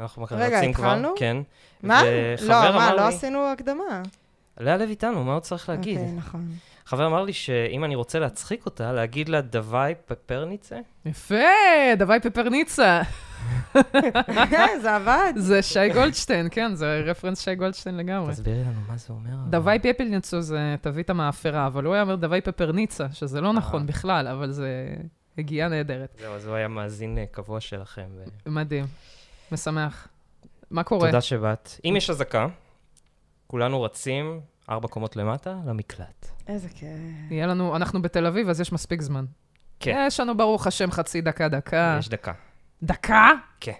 אנחנו רגע, רצים כבר, התחלנו? כן. מה? לא, מה, לא לי- עשינו הקדמה. לאה לב איתנו, מה עוד צריך להגיד? אוקיי, נכון. חבר אמר לי שאם אני רוצה להצחיק אותה, להגיד לה דווי פפרניצה? יפה, דווי פפרניצה. זה עבד. זה שי גולדשטיין, כן, זה רפרנס שי גולדשטיין לגמרי. תסבירי לנו מה זה אומר. דווי פפלניצו זה תווית המאפרה, אבל הוא היה אומר דווי פפרניצה, שזה לא נכון אה. בכלל, אבל זה הגיעה נהדרת. זהו, אז הוא היה מאזין אה, קבוע שלכם. מדהים. משמח. מה קורה? תודה שבאת. אם יש אזעקה, כולנו רצים ארבע קומות למטה למקלט. איזה כיף. יהיה לנו, אנחנו בתל אביב, אז יש מספיק זמן. כן. יש לנו, ברוך השם, חצי דקה, דקה. יש דקה. דקה?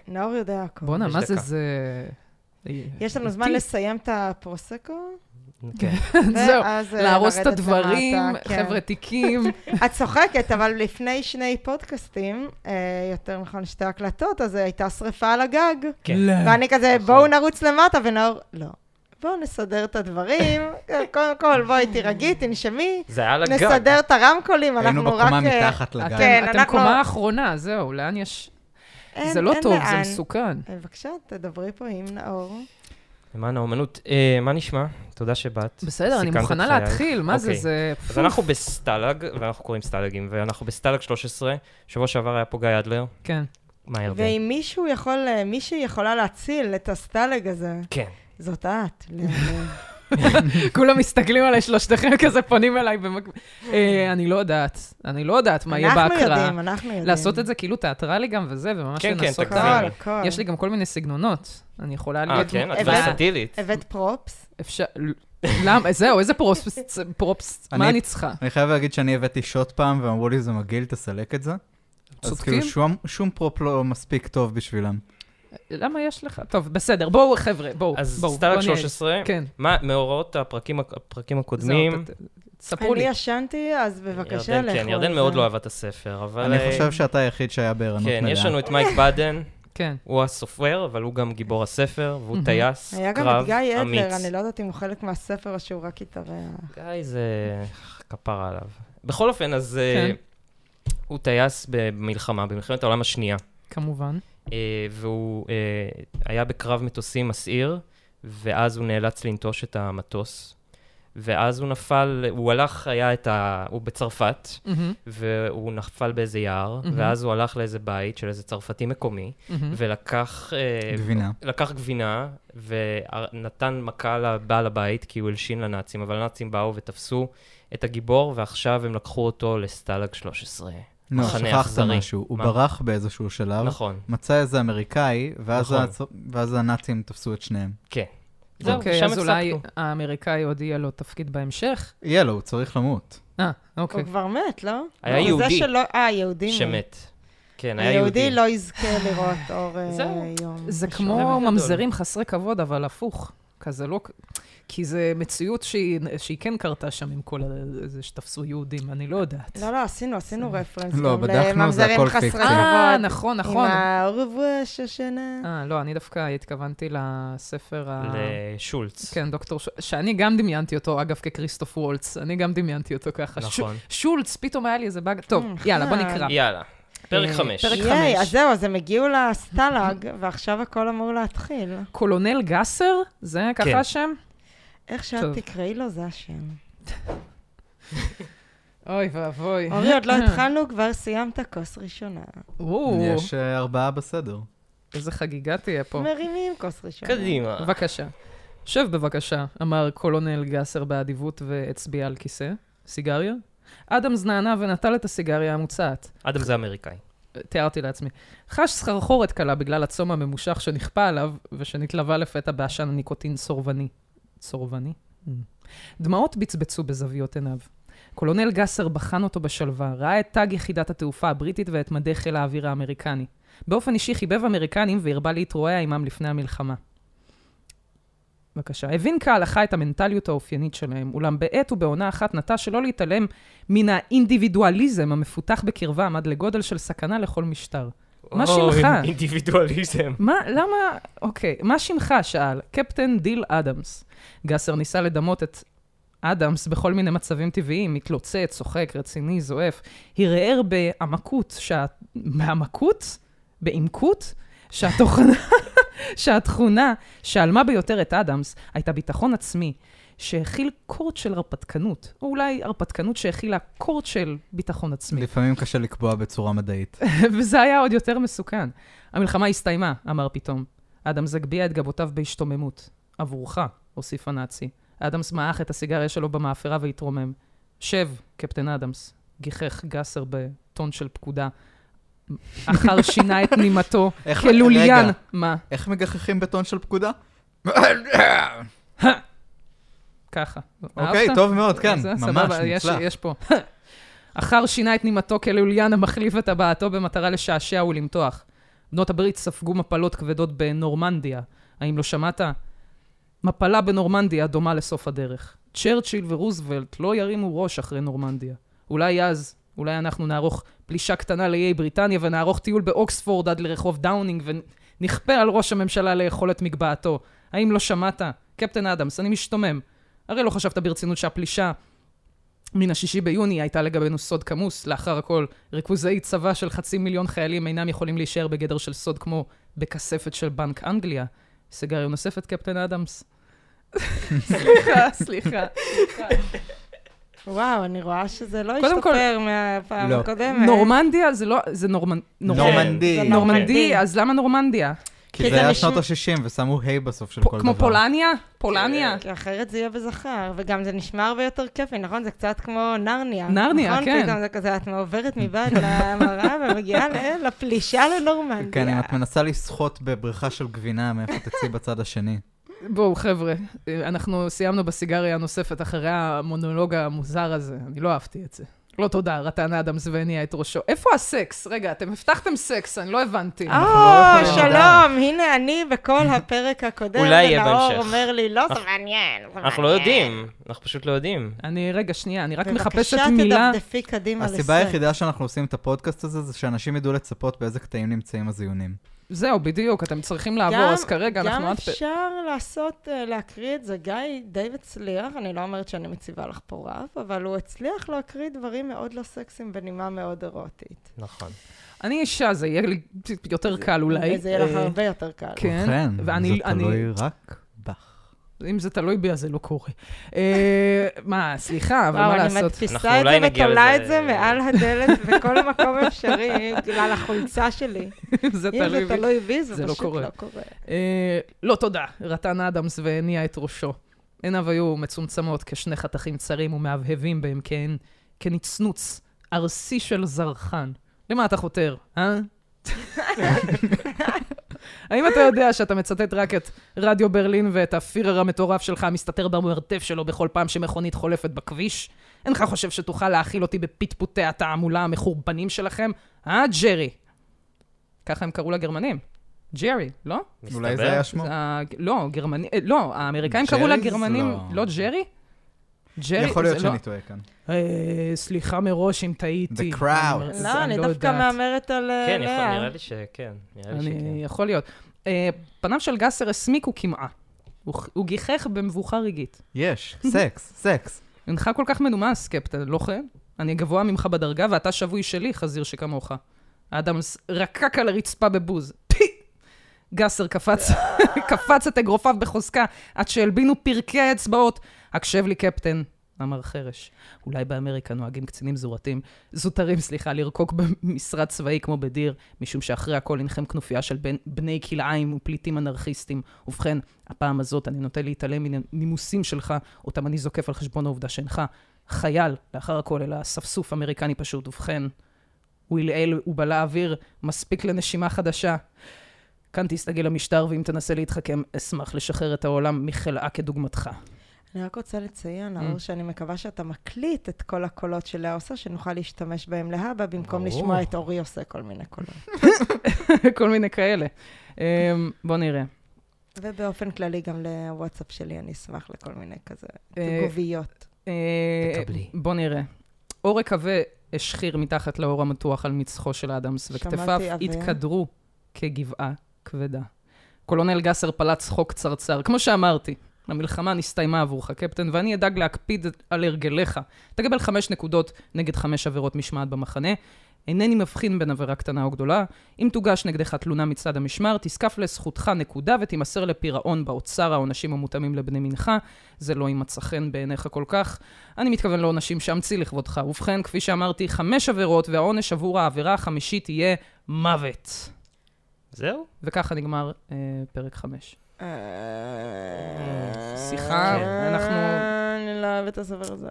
נאור יודע הכול. בואנה, מה זה. זה... יש לנו זמן. לסיים את הפרוסקו, כן. זהו, אה, להרוס את הדברים, כן. חבר'ה תיקים. את צוחקת, אבל לפני שני פודקאסטים, אה, יותר נכון שתי הקלטות, אז הייתה שריפה על הגג. כן. לא. ואני כזה, נכון. בואו נרוץ למטה, ונאור, לא. בואו נסדר את הדברים. קודם כל, בואי תירגעי, תנשמי, זה היה על הגג. נסדר את הרמקולים, אנחנו היינו רק... בקומה אה, מתחת לגג. כן, אתם אנחנו- קומה האחרונה, זהו, לאן יש... אין- זה לא אין טוב, זה לאן. מסוכן. אה, בבקשה, תדברי פה עם נאור. למען האומנות. אה, מה נשמע? תודה שבאת. בסדר, אני מוכנה. להתחיל, מה זה, אוקיי. זה... אז אנחנו בסטאלג, ואנחנו קוראים סטאלגים, ואנחנו בסטאלג 13. שבוע שעבר היה פה גיא אדלר. כן. מה ירדן? ואם מישהו יכול, אה, מישהי יכולה להציל את הסטאלג הזה, כן. זאת את. כולם מסתכלים עליי, שלושתכם כזה פונים אליי במקביל. אה, אני לא יודעת, אני לא יודעת מה יהיה אנחנו בהקראה. יודעים, אנחנו יודעים. לעשות את זה כאילו תיאטרלי גם וזה, וממש כן, כן, לנסות... ה- הכל, הכל. יש לי גם כל מיני סגנונות. אני יכולה אה, להיות... כן? את ורסטילית. הבאת props? אפשר... למה? זהו, איזה props, props, מה אני- אני צריכה? אני חייב להגיד שאני הבאתי שוט פעם, ואמרו לי, זה מגעיל, תסלק את זה. אז צודקים? כאילו שום, שום prop לא מספיק טוב בשבילם. למה יש לך? טוב, בסדר, בואו חבר'ה, בואו, אז. סטלג בואו נהיה- 13, כן. מה, מאורעות הפרקים הפרקים הקודמים, תספרו לי. אני ישנתי, אז בבקשה, ירדן, לכו כן, ירדן. מאוד לא אהבה את הספר, אבל... אני אה, חושב שאתה היחיד שהיה בערנות מלאה. כן, יש לנו את מייק בדן, כן. הוא הסופר, אבל הוא גם גיבור הספר, והוא. טייס, היה גם קרב, את גיא אדלר, אמיץ. אני לא יודעת אם הוא חלק מהספר או שהוא רק התארח. גיא זה כפרה עליו. בכל אופן, אז אה, כן. הוא טייס במלחמה, במלחמת העולם השנייה. כמובן. אה, והוא אה, היה בקרב מטוסים מסעיר, ואז הוא נאלץ לנטוש את המטוס. ואז הוא נפל, הוא הלך, היה את ה... הוא בצרפת, מהמם, והוא נפל באיזה יער, מהמם. ואז הוא הלך לאיזה בית של איזה צרפתי מקומי, מהמם. ולקח... אה, גבינה. לקח גבינה, ונתן מכה לבעל הבית, כי הוא הלשין לנאצים, אבל הנאצים באו ותפסו את הגיבור, ועכשיו הם לקחו אותו לסטלג 13. מחנה שכחת. משהו. הוא מה? ברח באיזשהו שלב, נכון, מצא איזה אמריקאי, ואז נכון. הצ- ואז הנאצים תפסו את שניהם. כן. זהו, אוקיי, שם אז אולי. האמריקאי עוד יהיה לו תפקיד בהמשך? יהיה לו, הוא צריך למות. אה, אוקיי. הוא כבר מת, לא? היה זה יהודי שלא, אה, יהודי מת. שמת. כן, היה יהודי. היהודי לא יזכה לראות אור אה. יום. זה. כמו. ממזרים חסרי כבוד, אבל הפוך. כזה לא... כי זה מציאות שהיא, שהיא כן קרתה שם עם כל זה שתפסו יהודים, אני לא יודעת. לא, לא, עשינו, עשינו רפרנס. לא, בדקנו, זה הכל פיקציה. אה. נכון, נכון. עם הערבוע שושנה. אה, לא, אני דווקא התכוונתי לספר ה... לשולץ. כן, דוקטור ש... שאני גם דמיינתי אותו, אגב, ככריסטוף וולץ. אני גם דמיינתי אותו ככה. נכון. שולץ, פתאום היה לי איזה באג... טוב, Mm, יאללה, בוא. נקרא. יאללה, פרק אה, חמש. פרק ייי, חמש. אז זהו, אז הם הגיעו לסטלג, ועכשיו הכל אמור להתחיל. קולונל גסר? זה ככה כן. השם? איך שאת. תקראי לו, זה השם. אוי ואבוי. אורי, עוד לא התחלנו, כבר סיימת כוס ראשונה. יש אה, ארבעה בסדר. איזה חגיגה תהיה פה. מרימים כוס ראשונה. קדימה. בבקשה. שב בבקשה, אמר קולונל גסר באדיבות והצביע על כיסא. סיגריה? אדמס נענה ונטל את הסיגריה המוצעת. אדם זה אמריקאי. תיארתי לעצמי. חש סחרחורת קלה בגלל הצום הממושך שנכפה עליו, ושנתלווה לפתע בעשן ניקוטין סורבני. סורבני? Mm. דמעות בצבצו בזוויות עיניו. קולונל גסר בחן אותו בשלווה, ראה את תג יחידת התעופה הבריטית ואת מדי חיל האוויר האמריקני. באופן אישי חיבב אמריקנים והרבה להתרועע עמם לפני המלחמה. בבקשה. הבין כהלכה את המנטליות האופיינית שלהם, אולם בעת ובעונה אחת נטה שלא להתעלם מן האינדיבידואליזם המפותח בקרבם עד לגודל של סכנה לכל משטר. מה שמך? אינדיבידואליזם. מה, למה, אוקיי, מה שמך? שאל. קפטן דיל אדמס. גסר ניסה לדמות את אדמס בכל מיני מצבים טבעיים, מתלוצץ, צוחק, רציני, זועף. הרהר בעמקות, שה... בעמקות? בעמקות? שהתוכנה... שהתכונה שעלמה ביותר את אדמס הייתה ביטחון עצמי, שהכיל קורט של הרפתקנות, או אולי הרפתקנות שהכילה קורט של ביטחון עצמי. לפעמים קשה לקבוע בצורה מדעית. וזה היה עוד יותר מסוכן. המלחמה הסתיימה, אמר פתאום. אדמס הגביה את גבותיו בהשתוממות. עבורך, הוסיף הנאצי. אדמס מעך את הסיגריה שלו במאפרה והתרומם. שב, קפטן אדמס, גיחך גסר בטון של פקודה. אחר שינה את נימתו כלוליין. מה? איך מגחכים בטון של פקודה? ככה. אוקיי? טוב מאוד, כן, זה ממש סבבה, יש- פה. אחר שינה את נימתו כלוליין המחליף את טבעתו במטרה לשעשע ולמתוח. בנות הברית ספגו מפלות כבדות בנורמנדיה. האם לא שמעת? מפלה בנורמנדיה דומה לסוף הדרך. צ'רצ'יל ורוזוולט לא ירימו ראש אחרי נורמנדיה. אולי אז, אולי אנחנו נערוך פלישה קטנה לאיי בריטניה ונערוך טיול באוקספורד עד לרחוב דאונינג ונכפה על ראש הממשלה לאכול את מגבעתו. האם לא שמעת? קפטן אדמס, אני משתומם. הרי לא חשבת ברצינות שהפלישה מן השישי ביוני הייתה לגבינו סוד כמוס. לאחר הכל, ריכוזי צבא של חצי מיליון חיילים אינם יכולים להישאר בגדר של סוד כמו בכספת של בנק אנגליה. סיגריה נוספת, קפטן אדמס? סליחה, סליחה. וואו, אני רואה שזה לא השתפר מהפעם לא. הקודמת. נורמנדיה זה לא, זה נורמנ... נורמנ... נורמנדי. זה נורמנדי, אז למה נורמנדיה? כי זה היה שנות ה-60 ושמו ה' בסוף של כל דבר. כמו פולניה? פולניה? כי אחרת זה יהיה בזכר, וגם זה נשמע הרבה יותר כיפי, נכון? זה קצת כמו נרניה. נרניה, נכון? כן. פתאום זה כזה, את מעוברת מבעד למראה ומגיעה ל- לפלישה לנורמנדיה. כן, אם את מנסה לשחות בבריכה של גבינה, מאיפה תצאי בצד השני. בואו, חבר'ה, אנחנו סיימנו בסיגריה הנוספת אחרי המונולוג המוזר הזה. אני לא אהבתי את זה. לא תודה, רטן אדמס והניע את ראשו. איפה הסקס? רגע, אתם הבטחתם סקס, אני לא הבנתי. או, לא יכולים שלום. הנה אני בכל הפרק הקודם, ונאור. אומר לי, לא, זה אנחנו- מעניין, זה אנחנו לא מעניין." יודעים, אנחנו פשוט לא יודעים. אני, רגע, שנייה, אני רק מחפשת בבקשה מילה... תדפדפי קדימה לסקס. הסיבה היחידה שאנחנו עושים את הפודקאסט הזה, זה שאנשים ידעו לצפות באיזה קטעים נמצאים הזיונים. זהו, בדיוק, אתם צריכים לעבור, גם- אז כרגע אנחנו גם עד... פ- אפשר לעשות, אה, להקריא את זה. גיא די הצליח, אני לא אומרת שאני מציבה לך פה רב, אבל הוא הצליח להקריא דברים מאוד לא סקסיים בנימה מאוד אירוטית. נכון. אני אישה, זה יהיה לי יותר קל אולי. זה יהיה לך אה, הרבה יותר קל. כן, ואני- זה אני- תלוי רק בך. אם זה תלוי בי, אז זה לא קורה. אה, מה, סליחה, אבל מה אני לעשות? אנחנו מדפיסה את זה ותולה את זה מעל הדלת בכל מקום אפשרי, בגלל החולצה שלי. זה אם זה. תלוי בי, זה לא פשוט קורה. לא קורה. אה, לא תודה, רטן אדמס והניע את ראשו. עיניו היו מצומצמות כשני חתכים צרים ומהבהבים בהם כנצנוץ ארסי של זרחן. למה אתה חותר, אה? האם אתה יודע שאתה מצטט רק את רדיו ברלין ואת הפירר המטורף שלך המסתתר במרתף שלו בכל פעם שמכונית חולפת בכביש? אינך חושב שתוכל להאכיל אותי בפטפוטי התעמולה המחורבנים שלכם? אה, ג'רי? ככה הם קראו לגרמנים. ג'רי, לא? אולי. זה היה שמו? לא, גרמני... אה, לא, האמריקאים קראו? לגרמנים... לא. לא ג'רי? ג'רי? יכול להיות זה לא- שאני טועה כאן. אה, סליחה מראש אם טעיתי. the Krauts. אני- לא, אני דווקא יודעת. מהמרת על אה, כן, יכול, לאה. נראה לי שכן. נראה לי אני... שכן. יכול להיות. אה, פניו של גסר הסמיקו קמעה. הוא- הוא גיחך במבוכה רגעית. יש, סקס, סקס. אינך כל כך מנומס, קפטן, לא כן? אני גבוה ממך בדרגה ואתה שבוי שלי, חזיר שכמוך. האדם רקק על הרצפה בבוז. גסר קפץ, קפץ את אגרופיו בחוזקה, עד שהלבינו פרקי האצבעות. הקשב לי, קפטן, אמר חרש. אולי באמריקה נוהגים קצינים זורתים, זוטרים, סליחה, לרקוק במשרד צבאי כמו בדיר, משום שאחרי הכל אינכם כנופיה של בן, בני כלאיים ופליטים אנרכיסטים. ובכן, הפעם הזאת אני נוטה להתעלם מן הנימוסים שלך, אותם אני זוקף על חשבון העובדה שאינך חייל, לאחר הכל, אלא אספסוף אמריקני פשוט. ובכן, הוא הלעיל ובלע אוויר, מספיק לנשימה חדשה. כאן תסתגל למשטר, ואם תנסה להתחכם, אשמח לשחרר את העולם מחלאה כדוגמתך. אני רק רוצה לציין, Mm. נאור, שאני מקווה שאתה מקליט את כל הקולות שלאה עושה, שנוכל להשתמש בהם להבא, במקום ברור. לשמוע את אורי עושה כל מיני קולות. כל מיני כאלה. אמ, בוא נראה. ובאופן כללי, גם לוואטסאפ שלי, אני אשמח לכל מיני כזה אה, תגוביות. אה, תקבלי. בוא נראה. עורק עבה השחיר מתחת לאור המתוח על מצחו של אדמס, וכתפיו. התקדרו כגבעה כבדה. קולונל גסר פלץ צחוק צרצר. כמו שאמרתי, המלחמה נסתיימה עבורך, קפטן, ואני אדאג להקפיד על הרגליך. תקבל חמש נקודות נגד חמש עבירות משמעת במחנה. אינני מבחין בין עבירה קטנה או גדולה. אם תוגש נגדך תלונה מצד המשמר, תזקף לזכותך נקודה ותימסר לפירעון באוצר העונשים המותאמים לבני מנך. זה לא יימצא חן בעיניך כל כך. אני מתכוון לעונשים שאמציא לכבודך. ובכן, כפי שאמרתי, חמש עבירות, והעונש עבור העבירה החמישית יהיה מוות. זהו? וככה נגמר אה, פרק חמש. אה, שיחה, אנחנו- אני לא אוהבת את הספר הזה.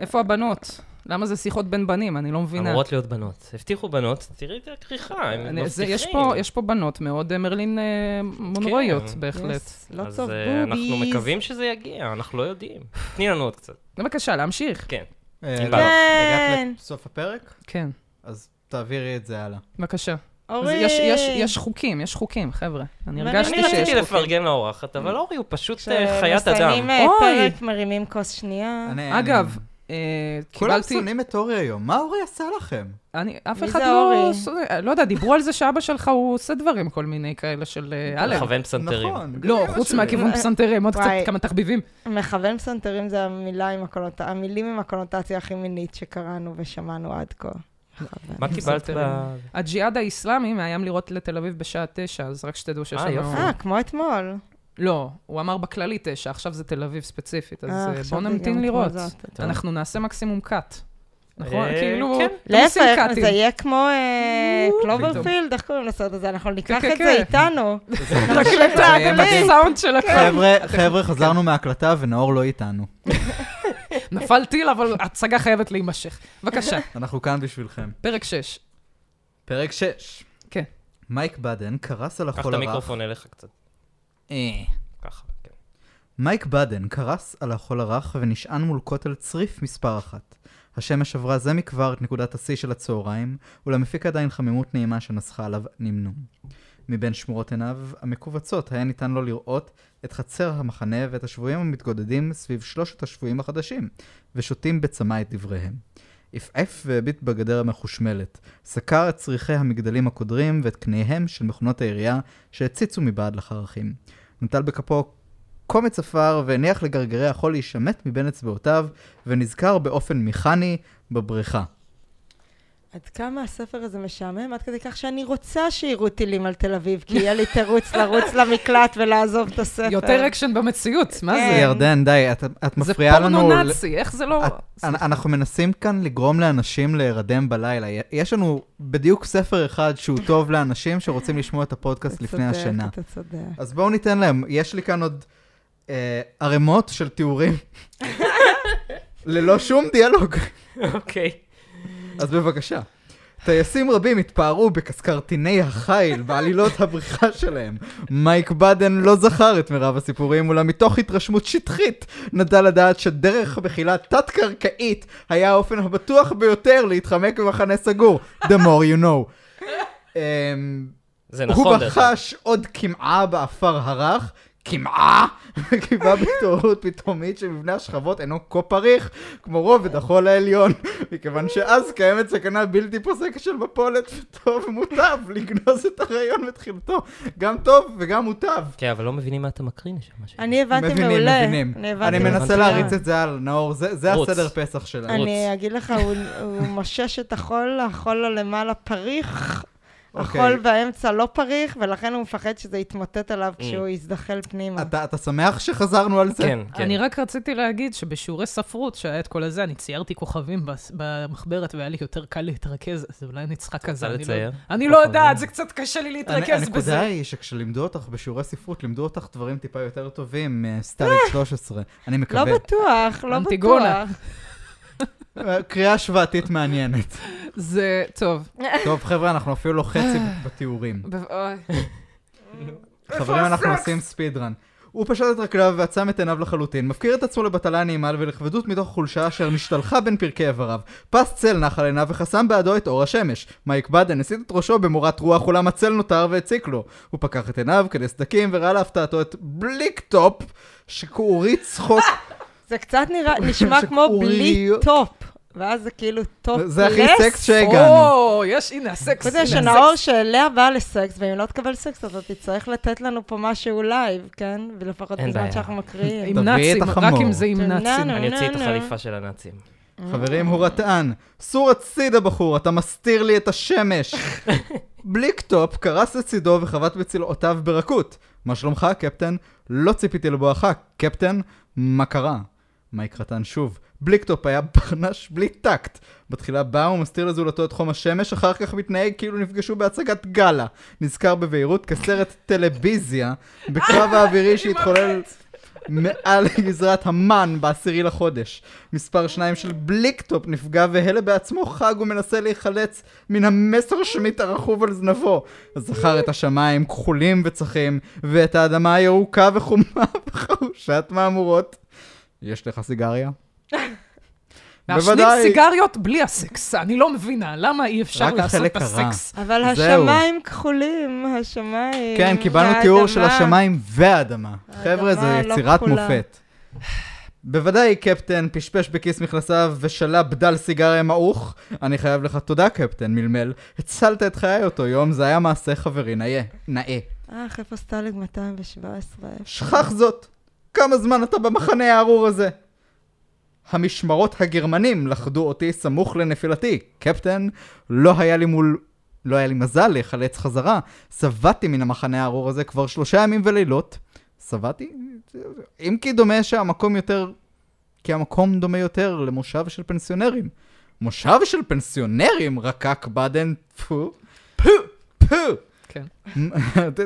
איפה הבנות? למה זה שיחות בין בנים? אני לא מבינה. אמורות להיות בנות. הבטיחו בנות, תראי את הכריכה, הם מבטיחים. יש פה, יש פה בנות מאוד אה, מרלין אה, מונרויות, כן. בהחלט. אז of אנחנו. מקווים שזה יגיע, אנחנו לא יודעים. תני לנו עוד קצת. בבקשה, להמשיך. כן. כן. הגעת לסוף הפרק? כן, אז תעבירי את זה הלאה. בבקשה. אורי! יש, יש, יש חוקים, יש חוקים, חבר'ה. אני מה, הרגשתי אני שיש רציתי חוקים. לפרגן לאורחת, אבל אורי הוא פשוט אה, חיית אדם. כשמסיימים אה, אוי. פרק, מרימים כוס שנייה. אני- אגב, אני- אה, כולם קיבלתי... שונאים את אורי היום, מה אורי עשה לכם? אני, אף מי אחד זה לא... אורי? לא יודע, דיברו על זה שאבא שלך, הוא עושה דברים כל מיני כאלה של אה, אלן. לכוון פסנתרים. נכון. לא, חוץ שלי. מהכיוון פסנתרים, עוד קצת. כמה תחביבים. מכוון פסנתרים זה המילה עם הקונוטציה, המילים עם הקונוטציה הכי מינית שקראנו ושמענו עד כה. מה קיבלת. ב... הג'יהאד האיסלאמי מאיים לירות לתל אביב בשעה תשע, אז רק שתדעו שיש אה, לנו... אה, כמו אתמול. לא, הוא אמר בכללי תשע, עכשיו זה תל אביב ספציפית, אז אה, אה, בואו נמתין לראות. אנחנו נעשה מקסימום קאט. נכון? כאילו, כן. להפך. זה יהיה כמו. קלוברפילד, איך קוראים לסרט הזה? אנחנו ניקח כן, את כן. זה איתנו. יהיה את. הסאונד של. חבר'ה, חבר'ה, חזרנו מההקלטה ונאור לא איתנו. נפל טיל, אבל ההצגה חייבת להימשך. בבקשה, אנחנו כאן בשבילכם. פרק 6. פרק 6. כן. מייק בדן קרס על קח את החול הרך. המיקרופון אליך קצת. אה. ככה, כן. מייק בדן קרס על החול הרך ונשען מול כותל צריף מספר אחת. השמש עברה זה מכבר את נקודת השיא של הצהריים, ולמפיק עדיין חמימות נעימה שנסחה עליו נמנום. מבין שמורות עיניו המכווצות היה ניתן לו לראות את חצר המחנה ואת השבויים המתגודדים סביב שלושת השבויים החדשים, ושותים בצמא את דבריהם. עפעף והביט בגדר המחושמלת, סקר את צריכי המגדלים הקודרים ואת קניהם של מכונות הירייה שהציצו מבעד לחרכים. נטל בכפו קומץ עפר והניח לגרגרי החול להישמט מבין אצבעותיו, ונזכר באופן מכני בבריכה. עד כמה הספר הזה משעמם, עד כדי כך שאני רוצה שיראו טילים על תל אביב, כי יהיה לי תירוץ לרוץ למקלט ולעזוב את הספר. יותר אקשן במציאות, מה כן. זה? ירדן, די, את, את זה מפריעה לנו... פורנו ל- נאצי, איך זה לא... את- אנחנו מנסים כאן לגרום לאנשים להירדם בלילה. יש לנו בדיוק ספר אחד שהוא טוב לאנשים שרוצים לשמוע את הפודקאסט אתה לפני צודק, השינה. אתה צודק. אז בואו ניתן להם, יש לי כאן עוד אה, ערימות של תיאורים. ללא שום דיאלוג. אוקיי. אז בבקשה. טייסים רבים התפארו בקסקרטיני החיל בעלילות הבריחה שלהם. מייק בדן לא זכר את מירב הסיפורים, אולם מתוך התרשמות שטחית נדע לדעת שדרך המחילה תת-קרקעית היה האופן הבטוח ביותר להתחמק במחנה סגור. The more you know. זה הוא נכון, אגב. בחש עוד קמעה באפר הרך, קמעה, וקיווה בהתעוררות פתאומית שמבנה השכבות אינו כה פריך כמו רובד החול העליון, מכיוון שאז קיימת סכנה בלתי פוסקת של מפולת, וטוב ומוטב לגנוז את הרעיון בתחילתו. גם טוב וגם מוטב. כן, אבל לא מבינים מה אתה מקרין שם. אני הבנתי מבינים, מעולה. מבינים. אני הבנתי אני מנסה. להריץ את זה על נאור, זה. הסדר פסח שלנו. אני אגיד לך, הוא- הוא משש את החול, החול הלמעלה פריך, אוקיי. החול באמצע לא פריך, ולכן הוא מפחד שזה יתמוטט עליו Mm. כשהוא יזדחל פנימה. אתה אתה שמח שחזרנו על זה? כן, כן. אני רק רציתי להגיד שבשיעורי ספרות, שהיה את כל הזה, אני ציירתי כוכבים במחברת והיה לי יותר קל להתרכז, אז אולי אני צריכה כזה. אני לא- לצייר? אני לא. יודעת, זה קצת קשה לי להתרכז הנקודה בזה. היא שכשלימדו אותך בשיעורי ספרות, לימדו אותך דברים טיפה יותר טובים מסטליק 13. אני מקווה. לא בטוח, לא. בטוח. אה, קריאה השוואתית מעניינת. זה, טוב. טוב, חבר'ה, אנחנו אפילו לא חצי בתיאורים. חברים, אנחנו עושים ספיד רן. הוא פשט את רגליו ועצם את עיניו לחלוטין, מפקיר את עצמו לבטלה נעימה ולכבדות מתוך חולשה אשר נשתלחה בין פרקי איבריו. פס צל נח על עיניו וחסם בעדו את אור השמש. מייק בדן הסיט את ראשו במורת רוח, אולם הצל נותר והציק לו. הוא פקח את עיניו כדי סדקים וראה להפתעתו את בליקטופ, שכעורי צחוק. זה קצת נראה, נשמע כמו בלי טופ, ואז זה כאילו טופ זה הכי סקס שהגענו. או, יש, הנה, הסקס. מזה הסקס. שנאור שאליה באה לסקס, ואם לא תקבל סקס, אתה תצטרך לתת לנו פה משהו לייב, כן? ולפחות בזמן. שאנחנו מקריאים. עם נאצים, רק. אם זה עם נאצים. אני אוציא את. החליפה של הנאצים. חברים, הוא רטן. סור הצידה, בחור, אתה מסתיר לי את השמש. בליקטופ קרס לצידו וחבט בצלעותיו ברכות. מה שלומך, קפטן? לא ציפיתי לבואך, קפטן. מה קרה? מייק רטן שוב. בליקטופ היה ברנש בלי טקט. בתחילה בא ומסתיר לזולתו את חום השמש, אחר כך מתנהג כאילו נפגשו בהצגת גאלה. נזכר בבהירות כסרט טלוויזיה, בקרב האווירי שהתחולל מעל גזרת המן בעשירי לחודש. מספר שניים של בליקטופ נפגע והלה בעצמו חג ומנסה להיחלץ מן המסר שמית הרכוב על זנבו. זכר את השמיים כחולים וצחים, ואת האדמה הירוקה וחומה וחרושת מהמורות. יש לך סיגריה? מעשנים. סיגריות בלי הסקס. אני לא מבינה, למה אי אפשר רק לעשות החלק את הרע. הסקס? אבל. השמיים כחולים, השמיים. כן, קיבלנו תיאור של. השמיים והאדמה. חבר'ה, זו לא יצירת. מופת. בוודאי, קפטן פשפש בכיס מכנסיו ושלה בדל סיגריה מעוך. אני חייב לך תודה, קפטן מלמל. הצלת את חיי אותו יום, זה היה מעשה חברי נאה. נאה. אה, חיפה סטליג 217. שכח זאת. כמה זמן אתה במחנה הארור הזה? המשמרות הגרמנים לכדו אותי סמוך לנפילתי. קפטן, לא היה לי מול... לא היה לי מזל להיחלץ חזרה. שבעתי מן המחנה הארור הזה כבר שלושה ימים ולילות. שבעתי? אם כי דומה שהמקום יותר... כי המקום דומה יותר למושב של פנסיונרים. מושב של פנסיונרים? רקק בדן, פו, פו, פו. כן.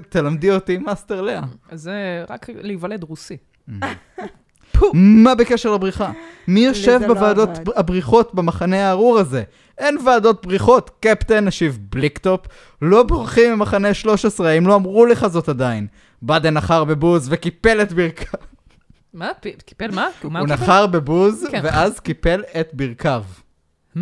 תלמדי אותי מאסטר לאה. זה רק להיוולד רוסי. מה בקשר לבריחה? מי יושב לא בוועדות. הבריחות במחנה הארור הזה? אין ועדות בריחות, קפטן, השיב בליקטופ. לא בורחים ממחנה 13, אם לא אמרו לך זאת עדיין. בדן נחר בבוז וקיפל את ברכיו. מה? קיפל מה? הוא? נחר בבוז, כן. ואז קיפל את ברכיו. Hmm.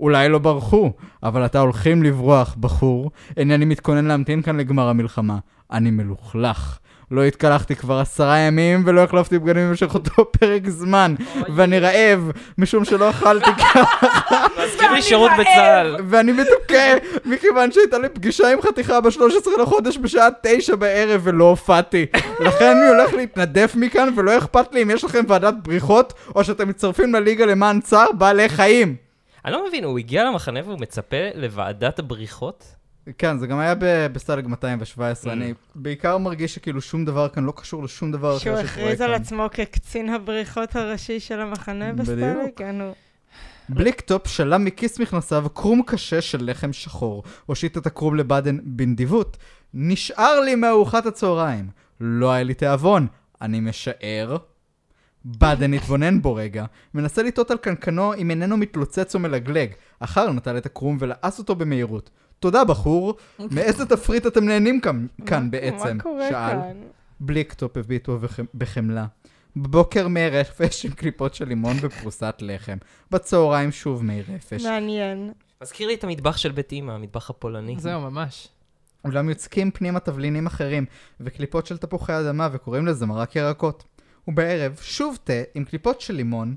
אולי לא ברחו, אבל אתה הולכים לברוח, בחור. אינני מתכונן להמתין כאן לגמר המלחמה. אני מלוכלך. לא התקלחתי כבר עשרה ימים ולא החלפתי בגדים במשך אותו פרק זמן. ואני רעב, משום שלא אכלתי ככה, מזכיר לי שירות בצה"ל. ואני מדוכא, מכיוון שהייתה לי פגישה עם חתיכה ב-13 לחודש בשעה 9 בערב ולא הופעתי. לכן אני הולך להתנדף מכאן ולא אכפת לי אם יש לכם ועדת בריחות, או שאתם מצטרפים לליגה למען צער בעלי חיים. אני לא מבין, הוא הגיע למחנה והוא מצפה לוועדת הבריחות? כן, זה גם היה בסטלג 217, Mm. אני בעיקר מרגיש שכאילו שום דבר כאן לא קשור לשום דבר אחר שהוא שקורה הכריז על כאן. עצמו כקצין הבריחות הראשי של המחנה בדיוק. בסטלג? כן, הוא... בליקטופ שלה מכיס מכנסיו קרום קשה של לחם שחור, הושיט את הקרום לבדן בנדיבות. נשאר לי מארוחת הצהריים. לא היה לי תיאבון, אני משער. בדן התבונן בו רגע, מנסה לתהות על קנקנו אם איננו מתלוצץ או מלגלג. אחר נטל את הקרום ולעס אותו במהירות. תודה, בחור. מאיזה תפריט אתם נהנים כאן, כאן בעצם? מה קורה שאל. כאן? בליקטופ הביטו בחמ- בחמלה. בבוקר מי רפש עם קליפות של לימון ופרוסת לחם. בצהריים שוב מי רפש. מעניין. מזכיר לי את המטבח של בית אימא, המטבח הפולני. זהו, ממש. אולם יוצקים פנימה תבלינים אחרים, וקליפות של תפוחי אדמה, וקוראים לזה מרק ירקות. ובערב, שוב תה עם קליפות של לימון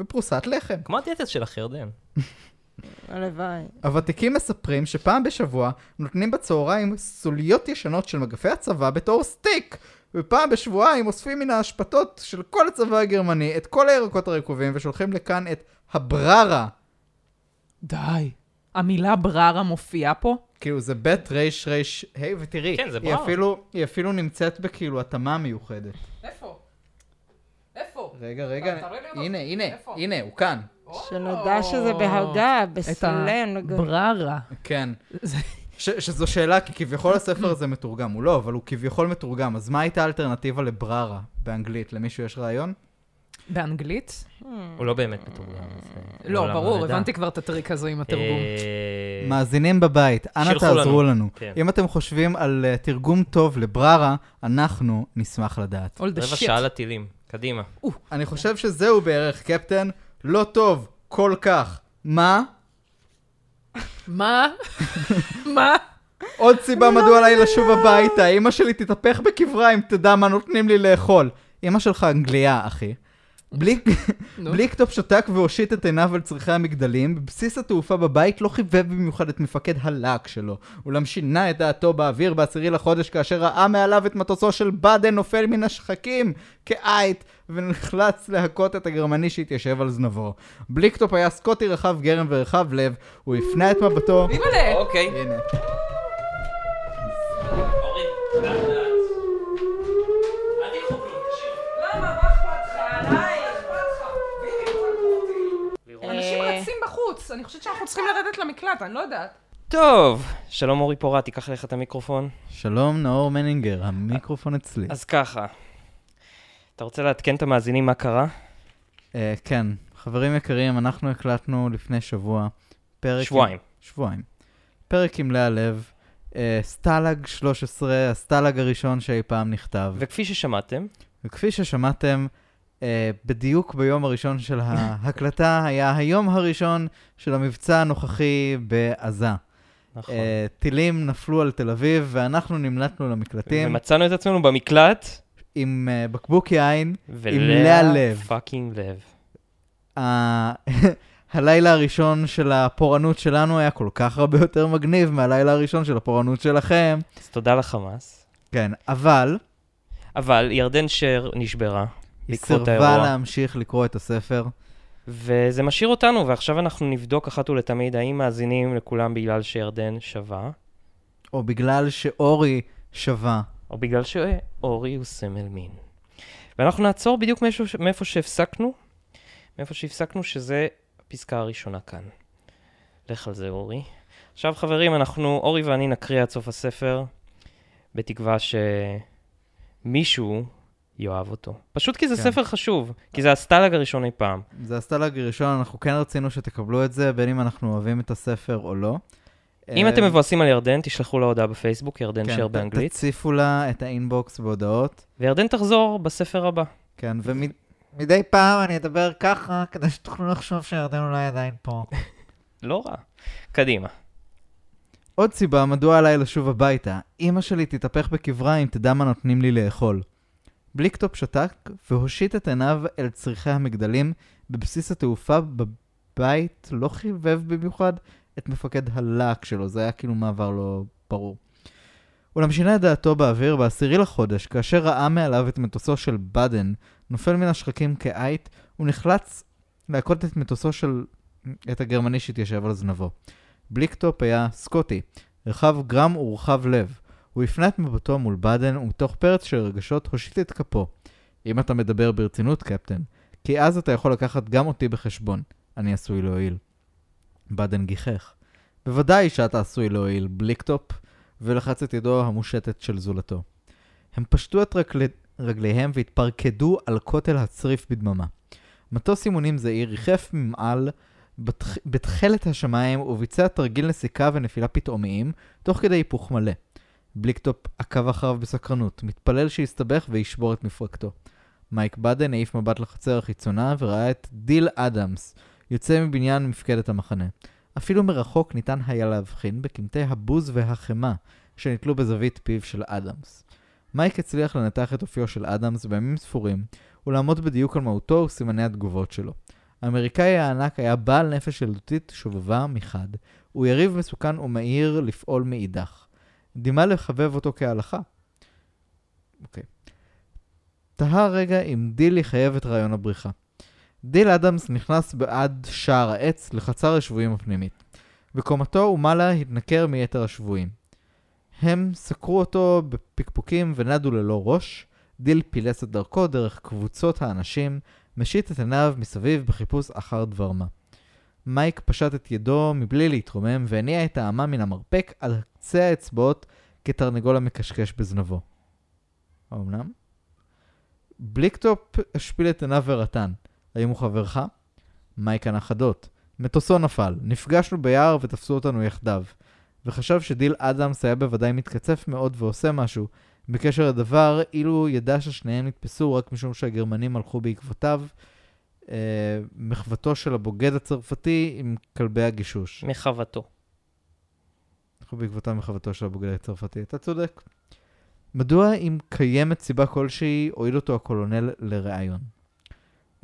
ופרוסת לחם. כמו הדיאטס של החרדן. הלוואי. הוותיקים מספרים שפעם בשבוע נותנים בצהריים סוליות ישנות של מגפי הצבא בתור סטיק, ופעם בשבועיים אוספים מן האשפתות של כל הצבא הגרמני את כל הירקות הרקובים ושולחים לכאן את הבררה. די. המילה בררה מופיעה פה? כאילו זה בית ריש ריש היי ותראי, כן, זה היא בררה. אפילו, היא אפילו נמצאת בכאילו התאמה מיוחדת. איפה? איפה? רגע, רגע. הנה, הנה, איפה? הנה, הוא כאן. שנדע שזה בהגה, את בסלנג. הבררה. כן. זה- ש- שזו שאלה, כי כביכול הספר הזה מתורגם. הוא לא, אבל הוא כביכול מתורגם. אז מה הייתה האלטרנטיבה לבררה באנגלית? למישהו יש רעיון? באנגלית? הוא לא באמת מתורגם. אה, לא, ברור. הבנתי כבר את הטריק הזה עם התרגום. אה, מאזינים בבית, אנא תעזרו לנו. כן. אם אתם חושבים על אה, תרגום טוב לבררה, אנחנו נשמח לדעת. רבע. שעה לטילים, קדימה. אני חושב שזהו בערך, קפטן. לא טוב, כל כך. מה? מה? מה? עוד סיבה מדוע עליי לשוב הביתה. אמא שלי תתהפך בקברה אם תדע מה נותנים לי לאכול. אמא שלך אנגליה, אחי. בליקטופ שתק והושיט את עיניו על צריכי המגדלים, בבסיס התעופה בבית לא חיבב במיוחד את מפקד הלהק שלו, אולם שינה את דעתו באוויר בעשירי לחודש כאשר ראה מעליו את מטוסו של באדן נופל מן השחקים כעית, ונחלץ להכות את הגרמני שהתיישב על זנבו. בליקטופ היה סקוטי רחב גרם ורחב לב, הוא הפנה את מבטו... אוקיי. הנה. אני חושבת שאנחנו צריכים לרדת למקלט, אני לא יודעת. טוב, שלום אורי פורט, תיקח לך את המיקרופון. שלום, נאור מנינגר, המיקרופון אצלי. אז ככה, אתה רוצה לעדכן את המאזינים מה קרה? אה, כן, חברים יקרים, אנחנו הקלטנו לפני שבוע פרק... שבועיים. שבועיים. פרק עם לאה לב, אה, סטלג 13, הסטלג הראשון שאי פעם נכתב. וכפי ששמעתם, וכפי ששמעתם, אה, בדיוק ביום הראשון של ההקלטה היה היום הראשון של המבצע הנוכחי בעזה. נכון, אה, טילים נפלו על תל אביב, ואנחנו נמלטנו למקלטים ומצאנו את עצמנו במקלט, עם אה, בקבוק יין. לאה ולאה לב. fucking לב. ה- הלילה הראשון של הפורענות שלנו היה כל כך הרבה יותר מגניב מהלילה הראשון של הפורענות שלכם. אז תודה לחמאס. כן, אבל אבל ירדן שר נשברה היא בעקבות סירבה האירוע. להמשיך לקרוא את הספר. וזה משאיר אותנו, ועכשיו אנחנו נבדוק אחת ולתמיד האם מאזינים לכולם בגלל שירדן שווה, או בגלל שאורי שווה. או בגלל שאורי הוא סמל מין. ואנחנו נעצור בדיוק מאיפה, מאיפה שהפסקנו, מאיפה שהפסקנו, שזה הפסקה הראשונה כאן. לך על זה, אורי. עכשיו, חברים, אנחנו, אורי ואני נקריא עד סוף הספר, בתקווה שמישהו יאהב אותו. פשוט כי זה כן. ספר חשוב, כי זה הסטלג הראשון אי פעם. זה הסטלג הראשון, אנחנו כן רצינו שתקבלו את זה, בין אם אנחנו אוהבים את הספר או לא. אם אה, אתם מבואסים על ירדן, תשלחו לה הודעה בפייסבוק, ירדן כן, שר באנגלית, תציפו לה את ה inbox בהודעות. וירדן תחזור בספר הבא. כן, ומדי פעם אני אדבר ככה, כדי שתוכלו לחשוב שירדן אולי עדיין פה. לא רע. קדימה. עוד סיבה מדוע עליי לשוב הביתה, אמא שלי תתהפך בקברה אם תדע מה נותנים לי לאכול. בליקטופ שתק והושיט את עיניו אל צריכי המגדלים בבסיס התעופה בבית, לא חיבב במיוחד את מפקד הלהק שלו, זה היה כאילו מעבר לא ברור. אולם שינה את דעתו באוויר בעשירי לחודש, כאשר ראה מעליו את מטוסו של באדן נופל מן השחקים כעיט, הוא נחלץ להכות את מטוסו של... את הגרמני שהתיישב על זנבו. בליקטופ היה סקוטי, רחב גרם ורחב לב. הוא הפנה את מבטו מול באדן, ומתוך פרץ של רגשות הושיט את כפו. אם אתה מדבר ברצינות, קפטן, כי אז אתה יכול לקחת גם אותי בחשבון. אני עשוי להועיל. באדן גיחך. בוודאי שאתה עשוי להועיל, בליקטופ, ולחץ את ידו המושטת של זולתו. הם פשטו את רגלי... רגליהם והתפרקדו על כותל הצריף בדממה. מטוס אימונים זעיר ריחף ממעל בתח... בתכלת השמיים וביצע תרגיל נסיקה ונפילה פתאומיים, תוך כדי היפוך מלא. בליקטופ עקב אחריו בסקרנות, מתפלל שיסתבך וישבור את מפרקתו. מייק בדן העיף מבט לחצר החיצונה וראה את דיל אדמס יוצא מבניין מפקדת המחנה. אפילו מרחוק ניתן היה להבחין בקמטי הבוז והחמאה שנתלו בזווית פיו של אדמס. מייק הצליח לנתח את אופיו של אדמס בימים ספורים ולעמוד בדיוק על מהותו וסימני התגובות שלו. האמריקאי הענק היה בעל נפש ילדותית שובבה מחד, הוא יריב מסוכן ומהיר לפעול מאידך. דימה לחבב אותו כהלכה. אוקיי. תהה רגע אם דיל יחייב את רעיון הבריחה. דיל אדמס נכנס בעד שער העץ לחצר השבויים הפנימית. בקומתו ומעלה התנכר מיתר השבויים. הם סקרו אותו בפקפוקים ונדו לו ראש. דיל פילס את דרכו דרך קבוצות האנשים, משיט את עיניו מסביב בחיפוש אחר דבר מה. מייק פשט את ידו מבלי להתרומם והניע את האמה מן המרפק על קצה האצבעות כתרנגול המקשקש בזנבו. האמנם? בליקטופ השפיל את עיניו ורטן. האם הוא חברך? מייק ענה חדות. מטוסו נפל, נפגשנו ביער ותפסו אותנו יחדיו. וחשב שדיל אדמס היה בוודאי מתקצף מאוד ועושה משהו בקשר לדבר, אילו ידע ששניהם נתפסו רק משום שהגרמנים הלכו בעקבותיו, אה, מחוותו של הבוגד הצרפתי עם כלבי הגישוש. מחוותו. הלכו בעקבותיו מחוותו של הבוגד הצרפתי. אתה צודק. מדוע אם קיימת סיבה כלשהי, הועיל אותו הקולונל לראיון?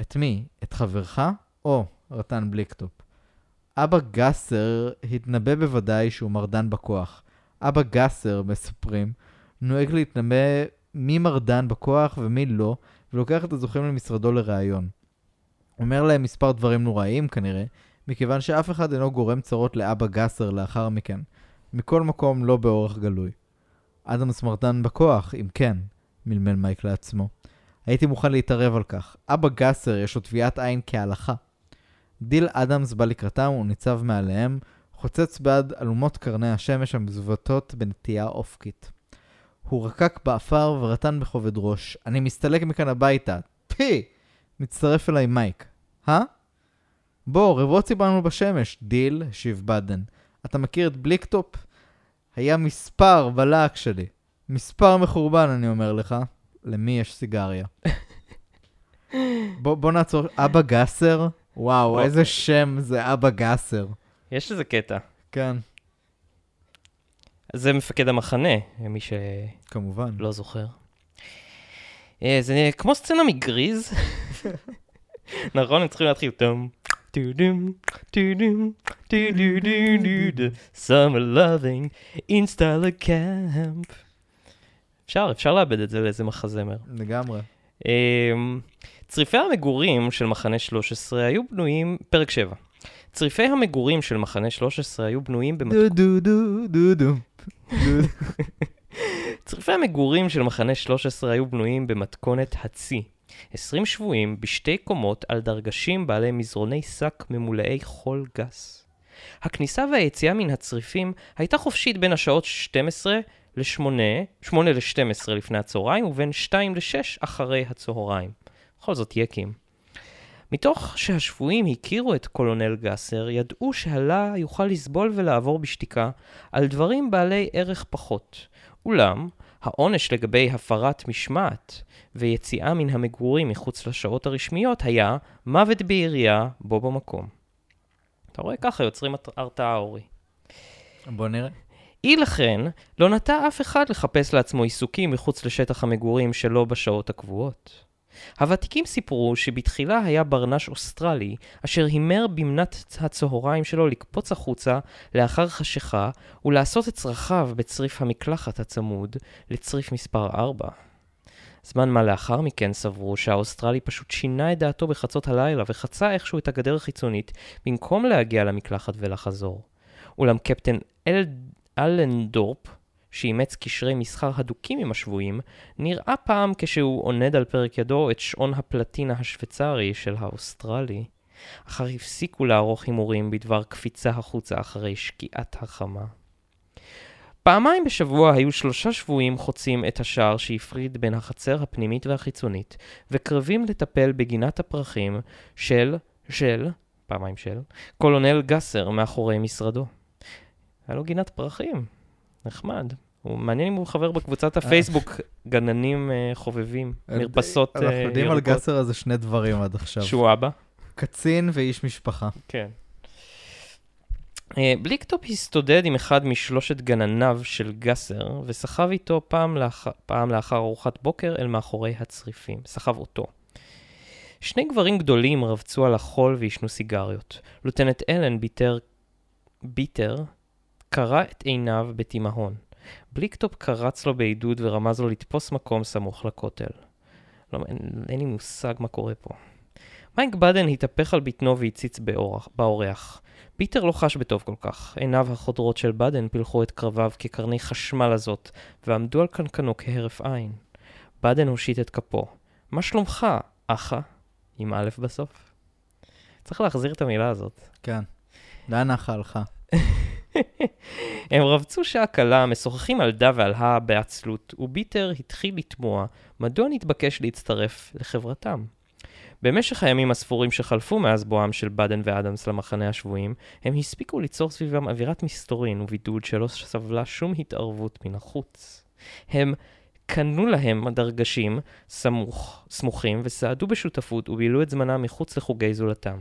את מי? את חברך? או, רטן בליקטופ. אבא גסר התנבא בוודאי שהוא מרדן בכוח. אבא גסר, מספרים, נוהג להתנבא מי מרדן בכוח ומי לא, ולוקח את הזוכים למשרדו לראיון. אומר להם מספר דברים נוראיים כנראה, מכיוון שאף אחד אינו גורם צרות לאבא גסר לאחר מכן. מכל מקום לא באורח גלוי. אדמס מרדן בכוח, אם כן, מלמל מייק לעצמו. הייתי מוכן להתערב על כך. אבא גסר יש לו טביעת עין כהלכה. דיל אדמס בא לקראתם וניצב מעליהם, חוצץ בעד אלומות קרני השמש המזוותות בנטייה אופקית. הוא רקק בעפר ורטן בכובד ראש. אני מסתלק מכאן הביתה. פי! מצטרף אליי מייק. אה? בוא, רבוצי בנו בשמש. דיל, השיב בדן. אתה מכיר את בליקטופ? היה מספר בלהק שלי. מספר מחורבן, אני אומר לך. למי יש סיגריה? בוא, בוא נעצור. אבא גסר? וואו, אוקיי. איזה שם זה אבא גסר. יש איזה קטע. כן, זה מפקד המחנה, מי שלא כמובן. זוכר. אה, זה כמו סצנה מגריז. נכון? הם צריכים להתחיל טום. טו-דום, טו-דו-דו-דו-דו, summer loving in Stalag camp. אפשר, אפשר לעבד את זה לאיזה מחזמר. לגמרי. אמ, צריפי המגורים של מחנה 13 היו בנויים, פרק 7. צריפי המגורים של מחנה 13 היו בנויים במתכונת... דו דו דו דו. דו. צריפי המגורים של מחנה 13 היו בנויים במתכונת הצי. 20 שבויים בשתי קומות על דרגשים בעלי מזרוני שק ממולאי חול גס. הכניסה והיציאה מן הצריפים הייתה חופשית בין השעות 12 ל-8, 8 ל-12 לפני הצהריים ובין 2 ל-6 אחרי הצהריים. בכל זאת יקים. מתוך שהשבויים הכירו את קולונל גסר, ידעו שהלה יוכל לסבול ולעבור בשתיקה על דברים בעלי ערך פחות. אולם, העונש לגבי הפרת משמעת ויציאה מן המגורים מחוץ לשעות הרשמיות היה מוות בירייה בו במקום. אתה רואה? ככה יוצרים הרתעה, אורי. בוא נראה. אי לכן, לא נטה אף אחד לחפש לעצמו עיסוקים מחוץ לשטח המגורים שלא בשעות הקבועות. הוותיקים סיפרו שבתחילה היה ברנש אוסטרלי, אשר הימר במנת הצהריים שלו לקפוץ החוצה לאחר חשיכה ולעשות את צרכיו בצריף המקלחת הצמוד לצריף מספר 4. זמן מה לאחר מכן סברו שהאוסטרלי פשוט שינה את דעתו בחצות הלילה וחצה איכשהו את הגדר החיצונית במקום להגיע למקלחת ולחזור. אולם קפטן אל... אלנדורפ, שאימץ קשרי מסחר הדוקים עם השבויים, נראה פעם כשהוא עונד על פרק ידו את שעון הפלטינה השוויצרי של האוסטרלי, אך הפסיקו לערוך הימורים בדבר קפיצה החוצה אחרי שקיעת החמה. פעמיים בשבוע היו שלושה שבויים חוצים את השער שהפריד בין החצר הפנימית והחיצונית, וקרבים לטפל בגינת הפרחים של, של, פעמיים של, קולונל גסר מאחורי משרדו. היה לו גינת פרחים, נחמד. הוא מעניין אם הוא חבר בקבוצת הפייסבוק גננים אה, חובבים, מרפסות אה, אנחנו יודעים על ירוקות. גסר הזה שני דברים עד עכשיו. שהוא אבא. קצין ואיש משפחה. כן. אה, בליקטופ הסתודד עם אחד משלושת גנניו של גסר, וסחב איתו פעם, לאח... פעם לאחר ארוחת בוקר אל מאחורי הצריפים. סחב אותו. שני גברים גדולים רבצו על החול ועישנו סיגריות. לוטנט אלן ביטר, ביטר קרע את עיניו בתימהון. בליקטופ קרץ לו בעידוד ורמז לו לתפוס מקום סמוך לכותל. לא, אין, אין לי מושג מה קורה פה. מייק בדן התהפך על בטנו והציץ באורח, באורח. פיטר לא חש בטוב כל כך. עיניו החודרות של בדן פילחו את קרביו כקרני חשמל הזאת, ועמדו על קנקנו כהרף עין. בדן הושיט את כפו. מה שלומך, אחא? עם א' בסוף. צריך להחזיר את המילה הזאת. כן. לאן נחה הלכה? הם רבצו שעה קלה, משוחחים על דה ועל הא בעצלות, וביטר התחיל לתמוה מדוע נתבקש להצטרף לחברתם. במשך הימים הספורים שחלפו מאז בואם של בדן ואדמס למחנה השבויים, הם הספיקו ליצור סביבם אווירת מסתורין ובידוד שלא סבלה שום התערבות מן החוץ. הם קנו להם דרגשים סמוך, סמוכים וסעדו בשותפות ובילו את זמנם מחוץ לחוגי זולתם.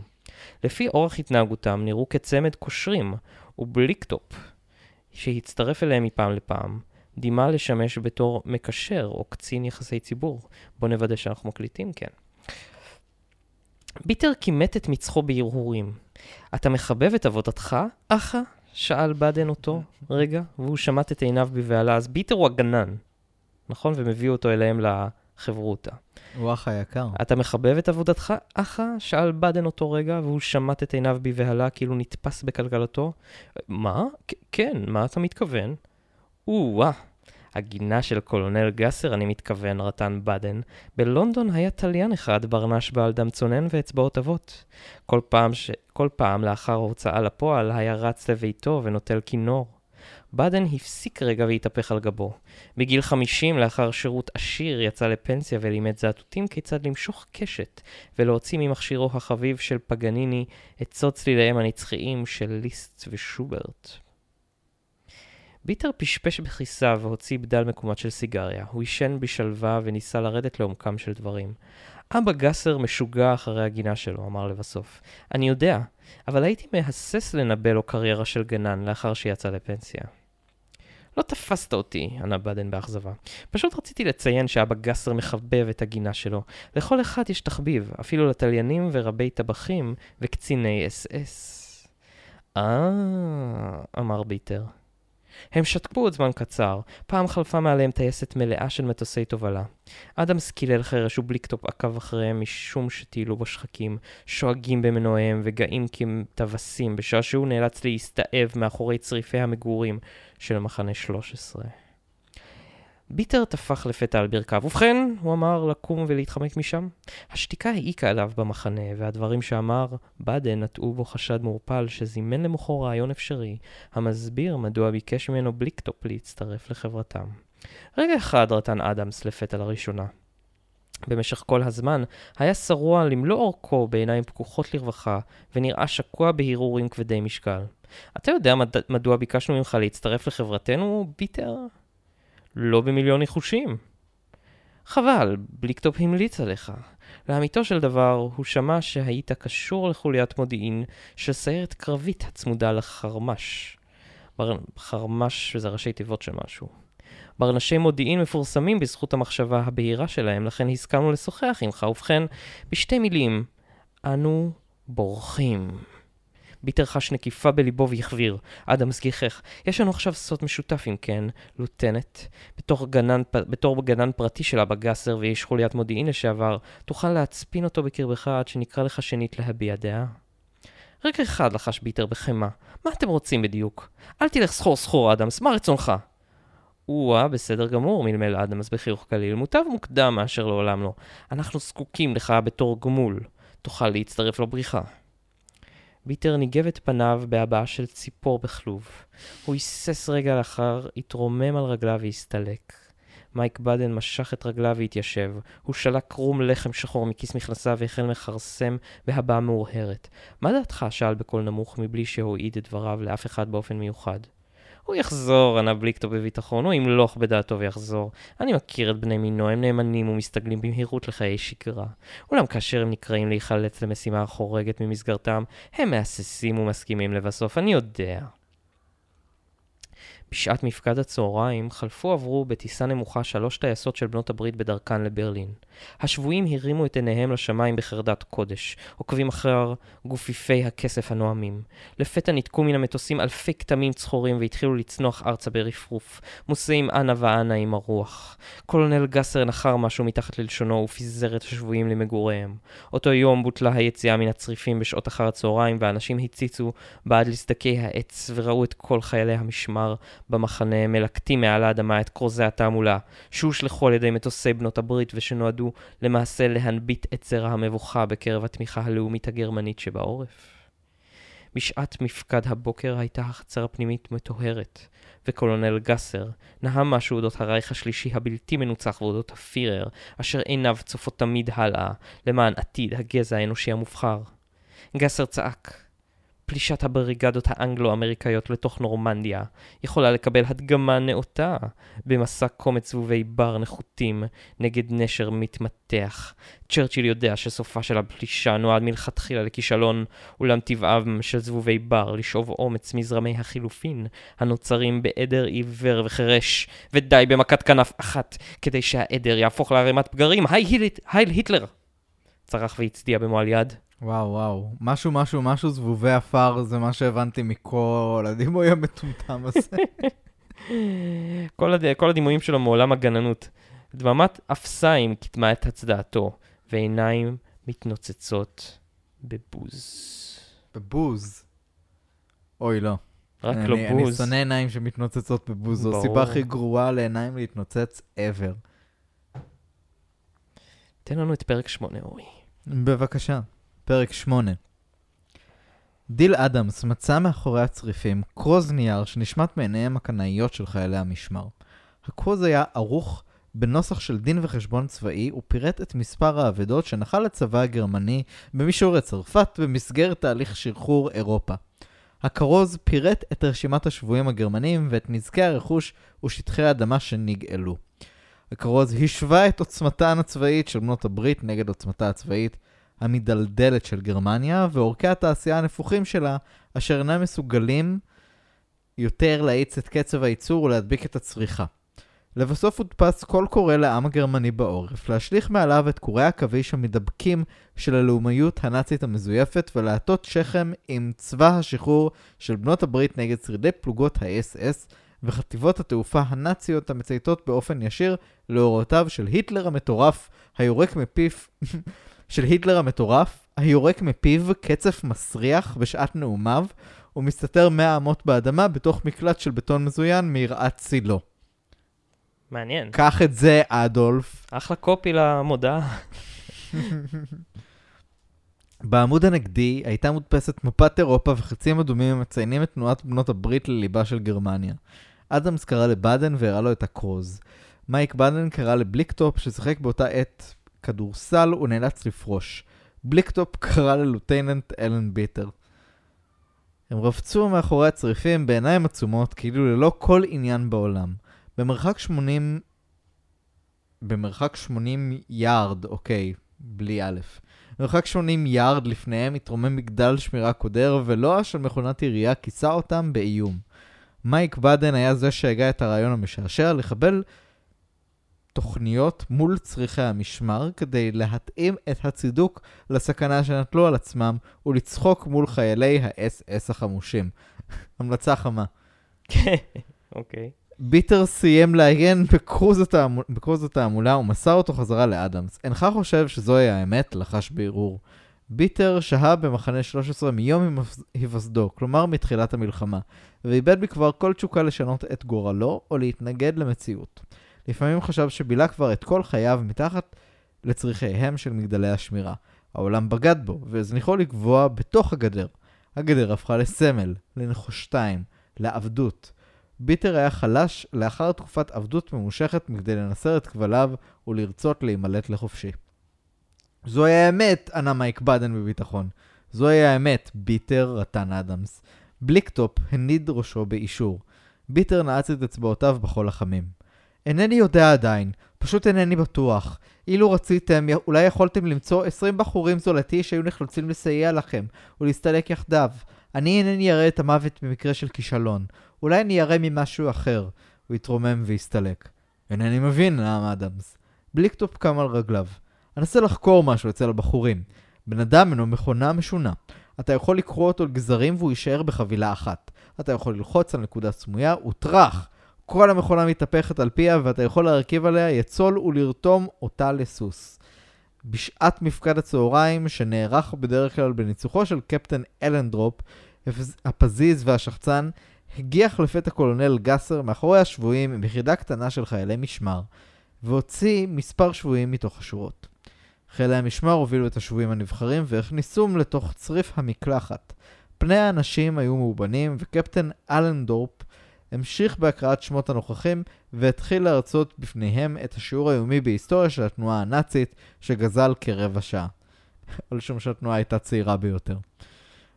לפי אורח התנהגותם נראו כצמד קושרים, ובליקטופ, שהצטרף אליהם מפעם לפעם, דימה לשמש בתור מקשר או קצין יחסי ציבור. בואו נוודא שאנחנו מקליטים, כן. ביטר קימט את מצחו בהרהורים. אתה מחבב את עבודתך, אחא? שאל באדן אותו רגע, והוא שמט את עיניו בבהלה. אז ביטר הוא הגנן, נכון? והם הביאו אותו אליהם לחברותא. הוא אח היקר. אתה מחבב את עבודתך, אחא? שאל באדן אותו רגע, והוא שמט את עיניו בבהלה, כאילו נתפס בכלכלתו. מה? כן, מה אתה מתכוון? או-אה, הגינה של קולונל גסר, אני מתכוון, רטן באדן. בלונדון היה תליין אחד, ברנש בעל דם צונן ואצבעות אבות. כל פעם, ש... כל פעם לאחר הוצאה לפועל היה רץ לביתו ונוטל כינור. באדן הפסיק רגע והתהפך על גבו. בגיל 50, לאחר שירות עשיר, יצא לפנסיה ולימד זעתותים כיצד למשוך קשת ולהוציא ממכשירו החביב של פגניני את סוד צליליהם הנצחיים של ליסט ושוברט. ביטר פשפש בכיסה והוציא בדל מקומט של סיגריה. הוא עישן בשלווה וניסה לרדת לעומקם של דברים. אבא גסר משוגע אחרי הגינה שלו, אמר לבסוף. אני יודע, אבל הייתי מהסס לנבא לו קריירה של גנן לאחר שיצא לפנסיה. לא תפסת אותי, ענה באדן באכזבה. פשוט רציתי לציין שאבא גסר מחבב את הגינה שלו. לכל אחד יש תחביב, אפילו לתליינים ורבי טבחים וקציני אס אס. אה, אמר ביטר. הם שתקו עוד זמן קצר, פעם חלפה מעליהם טייסת מלאה של מטוסי תובלה. אדמס קילל חרש ובליקטופ עקב אחריהם משום שטיילו בשחקים, שואגים במנועיהם וגאים כטווסים, בשעה שהוא נאלץ להסתאב מאחורי צריפי המגורים של מחנה 13. ביטר טפח לפתע על ברכיו. ובכן, הוא אמר לקום ולהתחמק משם. השתיקה העיקה עליו במחנה, והדברים שאמר באדן נטעו בו חשד מעורפל שזימן למוחו רעיון אפשרי, המסביר מדוע ביקש ממנו בליקטופ להצטרף לחברתם. רגע אחד רטן אדמס לפתע לראשונה. במשך כל הזמן היה שרוע למלוא אורכו בעיניים פקוחות לרווחה, ונראה שקוע בהרהורים כבדי משקל. אתה יודע מד... מדוע ביקשנו ממך להצטרף לחברתנו, ביטר? לא במיליון ניחושים. חבל, בליקטופ המליץ עליך. לאמיתו של דבר, הוא שמע שהיית קשור לחוליית מודיעין של סיירת קרבית הצמודה לחרמש. בר... חרמש זה ראשי תיבות של משהו. ברנשי מודיעין מפורסמים בזכות המחשבה הבהירה שלהם, לכן הסכמנו לשוחח עמך. ובכן, בשתי מילים, אנו בורחים. ביטר חש נקיפה בליבו והחביר. אדמס גיחך. יש לנו עכשיו סוד משותף אם כן, לוטנט. בתור גנן, בתור גנן פרטי של אבא גסר ואיש חוליית מודיעין לשעבר, תוכל להצפין אותו בקרבך עד שנקרא לך שנית להביע דעה. רגע אחד לחש ביטר בחמאה. מה אתם רוצים בדיוק? אל תלך סחור סחור, אדמס, מה רצונך? או-אה, בסדר גמור, מלמל אדמס בחיוך קליל. מוטב מוקדם מאשר לעולם לא. אנחנו זקוקים לך בתור גמול. תוכל להצטרף לבריחה. ביטר ניגב את פניו בהבעה של ציפור בכלוב. הוא היסס רגע לאחר, התרומם על רגליו והסתלק. מייק בדן משך את רגליו והתיישב. הוא שלק קרום לחם שחור מכיס מכנסיו והחל מכרסם בהבעה מאורהרת. מה דעתך? שאל בקול נמוך מבלי שהועיד את דבריו לאף אחד באופן מיוחד. הוא יחזור, ענה בליקטו בביטחון, הוא ימלוך בדעתו ויחזור. אני מכיר את בני מינו, הם נאמנים ומסתגלים במהירות לחיי שגרה. אולם כאשר הם נקראים להיחלץ למשימה החורגת ממסגרתם, הם מהססים ומסכימים לבסוף, אני יודע. בשעת מפקד הצהריים חלפו עברו בטיסה נמוכה שלוש טייסות של בנות הברית בדרכן לברלין. השבויים הרימו את עיניהם לשמיים בחרדת קודש, עוקבים אחר גופיפי הכסף הנואמים. לפתע ניתקו מן המטוסים אלפי כתמים צחורים והתחילו לצנוח ארצה ברפרוף, מוסעים אנה ואנה עם הרוח. קולונל גסר נחר משהו מתחת ללשונו ופיזר את השבויים למגוריהם. אותו יום בוטלה היציאה מן הצריפים בשעות אחר הצהריים והאנשים הציצו בעד לסדקי העץ וראו את כל חיילי המשמר במחנה מלקטים מעל האדמה את כרוזי התעמולה, שהושלכו על ידי מטוסי בנות הברית ושנועדו למעשה להנביט את זרע המבוכה בקרב התמיכה הלאומית הגרמנית שבעורף. בשעת מפקד הבוקר הייתה החצר הפנימית מטוהרת, וקולונל גסר נהם משהו אודות הרייך השלישי הבלתי מנוצח ואודות הפירר, אשר עיניו צופות תמיד הלאה, למען עתיד הגזע האנושי המובחר. גסר צעק, פלישת הבריגדות האנגלו-אמריקאיות לתוך נורמנדיה יכולה לקבל הדגמה נאותה במסע קומץ זבובי בר נחותים נגד נשר מתמתח. צ'רצ'יל יודע שסופה של הפלישה נועד מלכתחילה לכישלון, אולם טבעם של זבובי בר לשאוב אומץ מזרמי החילופין הנוצרים בעדר עיוור וחירש, ודי במכת כנף אחת כדי שהעדר יהפוך לערימת פגרים. היי היל היטלר! צרח והצדיע במועל יד. וואו, וואו. משהו, משהו, משהו, זבובי עפר, זה מה שהבנתי מכל הדימוי המטומטם הזה. כל, הד... כל הדימויים שלו מעולם הגננות. דממת אפסיים קידמה את הצדעתו, ועיניים מתנוצצות בבוז. בבוז. אוי, לא. רק אני, לא אני בוז. שונא עיניים שמתנוצצות בבוז, זו. הסיבה הכי גרועה לעיניים להתנוצץ ever. תן לנו את פרק 8, אורי. בבקשה. פרק 8. דיל אדמס מצא מאחורי הצריפים כרוז נייר שנשמט מעיניהם הקנאיות של חיילי המשמר. הכרוז היה ערוך בנוסח של דין וחשבון צבאי ופירט את מספר האבדות שנחל הצבא הגרמני במישורי צרפת במסגרת תהליך שחרור אירופה. הכרוז פירט את רשימת השבויים הגרמנים ואת נזקי הרכוש ושטחי האדמה שנגאלו. הכרוז השווה את עוצמתן הצבאית של בנות הברית נגד עוצמתה הצבאית המדלדלת של גרמניה, ואורכי התעשייה הנפוחים שלה, אשר אינם מסוגלים יותר להאיץ את קצב הייצור ולהדביק את הצריכה. לבסוף הודפס קול קורא לעם הגרמני בעורף, להשליך מעליו את קורי העכביש המדבקים של הלאומיות הנאצית המזויפת, ולהטות שכם עם צבא השחרור של בנות הברית נגד שרידי פלוגות האס-אס וחטיבות התעופה הנאציות המצייתות באופן ישיר להוראותיו של היטלר המטורף, היורק מפיו של היטלר המטורף, היורק מפיו קצף מסריח בשעת נאומיו, ומסתתר מאה אמות באדמה בתוך מקלט של בטון מזוין מיראת צילו. מעניין. קח את זה, אדולף. אחלה קופי למודעה. בעמוד הנגדי הייתה מודפסת מפת אירופה וחצים אדומים המציינים את תנועת בנות הברית לליבה של גרמניה. אדמס קרא לבאדן והראה לו את הכרוז. מייק באדן קרא לבליקטופ ששיחק באותה עת כדורסל ונאלץ לפרוש. בליקטופ קרא ללוטייננט אלן ביטר. הם רבצו מאחורי הצריפים בעיניים עצומות כאילו ללא כל עניין בעולם. במרחק 80... במרחק 80 יארד, אוקיי, בלי א'. במרחק 80 יארד לפניהם התרומם מגדל שמירה קודר, ולוע של מכונת ירייה כיסה אותם באיום. מייק בדן היה זה שהגה את הרעיון המשעשע לחבל תוכניות מול צריכי המשמר כדי להתאים את הצידוק לסכנה שנטלו על עצמם ולצחוק מול חיילי האס-אס החמושים. המלצה חמה. אוקיי. ביטר סיים לעיין בקרוז, התעמול, בקרוז התעמולה ומסר אותו חזרה לאדמס. אינך חושב שזוהי האמת? לחש בערעור. ביטר שהה במחנה 13 מיום היווסדו, כלומר מתחילת המלחמה, ואיבד מכבר כל תשוקה לשנות את גורלו או להתנגד למציאות. לפעמים חשב שבילה כבר את כל חייו מתחת לצריכיהם של מגדלי השמירה. העולם בגד בו, והזניחו לגבוה בתוך הגדר. הגדר הפכה לסמל, לנחושתיים, לעבדות. ביטר היה חלש לאחר תקופת עבדות ממושכת מכדי לנסר את כבליו ולרצות להימלט לחופשי. זוהי האמת, ענה מייק בדן בביטחון. זוהי האמת, ביטר, רטן אדמס. בליקטופ הניד ראשו באישור. ביטר נעץ את אצבעותיו בחול החמים. אינני יודע עדיין, פשוט אינני בטוח. אילו רציתם, אולי יכולתם למצוא 20 בחורים זולתי שהיו נחלצים לסייע לכם ולהסתלק יחדיו. אני אינני אראה את המוות במקרה של כישלון. אולי אני אראה ממשהו אחר. הוא התרומם והסתלק. אינני מבין, נהם אדמס. בליקטופ קם על רגליו. אנסה לחקור משהו אצל הבחורים. בן אדם אינו מכונה משונה. אתה יכול לקרוע אותו לגזרים והוא יישאר בחבילה אחת. אתה יכול ללחוץ על נקודה סמויה וטראח! כל המכונה מתהפכת על פיה ואתה יכול להרכיב עליה יצול ולרתום אותה לסוס. בשעת מפקד הצהריים, שנערך בדרך כלל בניצוחו של קפטן אלנדרופ, הפזיז והשחצן, הגיח לפתע קולונל גסר מאחורי השבויים עם יחידה קטנה של חיילי משמר, והוציא מספר שבויים מתוך השורות. חיילי המשמר הובילו את השבויים הנבחרים והכניסום לתוך צריף המקלחת. פני האנשים היו מאובנים, וקפטן אלנדורפ המשיך בהקראת שמות הנוכחים והתחיל להרצות בפניהם את השיעור היומי בהיסטוריה של התנועה הנאצית שגזל כרבע שעה. על שום שהתנועה הייתה צעירה ביותר.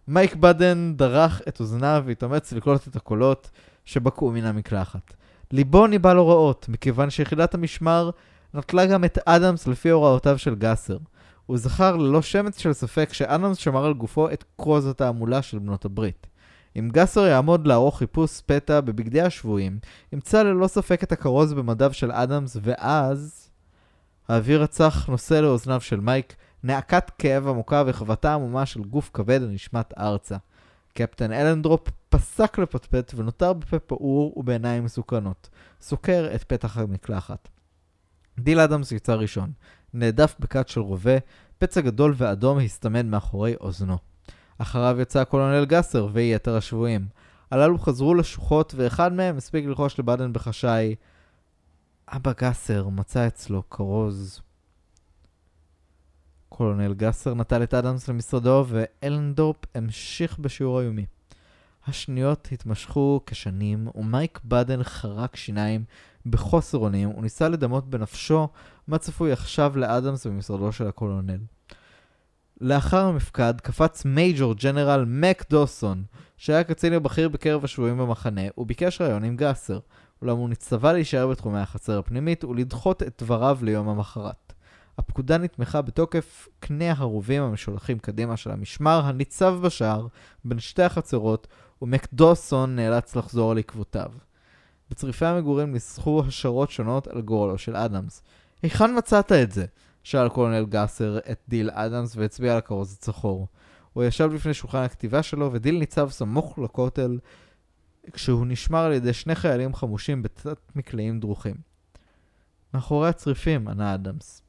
מייק בדן דרך את אוזניו והתאמץ לקלוט את הקולות שבקעו מן המקלחת. ליבו ניבא לו רעות, מכיוון שיחידת המשמר נטלה גם את אדמס לפי הוראותיו של גסר. הוא זכר ללא שמץ של ספק שאדמס שמר על גופו את קרוז התעמולה של בנות הברית. אם גסר יעמוד לערוך חיפוש פתע בבגדי השבויים, ימצא ללא ספק את הכרוז במדיו של אדמס, ואז... האוויר הצח נושא לאוזניו של מייק, נאקת כאב עמוקה וחבטה עמומה של גוף כבד הנשמט ארצה. קפטן אלנדורפ פסק לפטפט ונותר בפה פעור ובעיניים מסוכנות. סוקר את פתח המקלחת. דיל אדמס יצא ראשון. נהדף בקת של רובה, פצע גדול ואדום הסתמן מאחורי אוזנו. אחריו יצא הקולונל גסר ויתר השבויים. הללו חזרו לשורות, ואחד מהם הספיק ללחוש לבאדן בחשאי, אבא גסר מצא אצלו כרוז. קולונל גסר נטל את אדמס למשרדו, ואלנדורפ המשיך בשיעור היומי. השניות התמשכו כשנים, ומייק באדן חרק שיניים בחוסר אונים, וניסה לדמות בנפשו מה צפוי עכשיו לאדמס במשרדו של הקולונל. לאחר המפקד קפץ מייג'ור ג'נרל מק דוסון, שהיה קצין הבכיר בקרב השבויים במחנה, וביקש ראיון עם גסר, אולם הוא נצטווה להישאר בתחומי החצר הפנימית ולדחות את דבריו ליום המחרת. הפקודה נתמכה בתוקף קנה הרובים המשולחים קדימה של המשמר הניצב בשער בין שתי החצרות, ומק דוסון נאלץ לחזור על עקבותיו. בצריפי המגורים ניסחו השערות שונות על גורלו של אדמס. היכן מצאת את זה? שאל קולונל גאסר את דיל אדמס והצביע על הכרוז הצחור. הוא ישב לפני שולחן הכתיבה שלו, ודיל ניצב סמוך לכותל, כשהוא נשמר על ידי שני חיילים חמושים בתת מקלעים דרוכים. מאחורי הצריפים, ענה אדמס.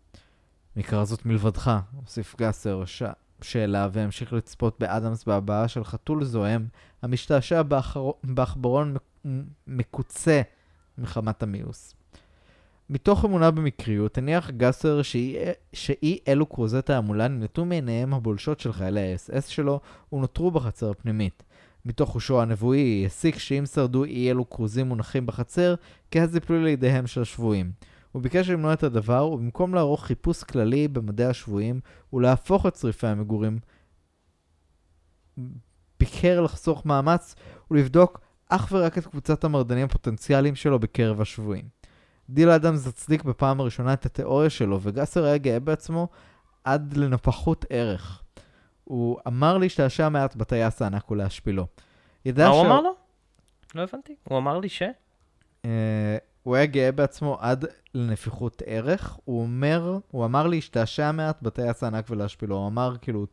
מקרא זאת מלבדך, הוסיף גאסר ש... שאלה והמשיך לצפות באדמס בהבעה של חתול זועם, המשתעשע בעכברון מקוצה מחמת המיאוס. מתוך אמונה במקריות, הניח גסר שאי, אלו כרוזי תעמולה נמלטו מעיניהם הבולשות של חיילי האס-אס שלו ונותרו בחצר הפנימית. מתוך חושו הנבואי הסיק שאם שרדו אי אלו כרוזים מונחים בחצר, כי אז יפלו לידיהם של השבויים. הוא ביקש למנוע את הדבר, ובמקום לערוך חיפוש כללי במדי השבויים ולהפוך את צריפי המגורים, ביכר לחסוך מאמץ ולבדוק אך ורק את קבוצת המרדנים הפוטנציאליים שלו בקרב השבויים. דיל אדמס הצדיק בפעם הראשונה את התיאוריה שלו, וגסר היה גאה בעצמו עד לנפחות ערך. הוא אמר להשתעשע מעט בטייס הענק ולהשפילו. מה הוא אמר לו? לא הבנתי. הוא אמר לי ש? Uh, הוא היה גאה בעצמו עד לנפיחות ערך. הוא אומר, הוא אמר להשתעשע מעט בטייס הענק ולהשפילו. הוא אמר כאילו,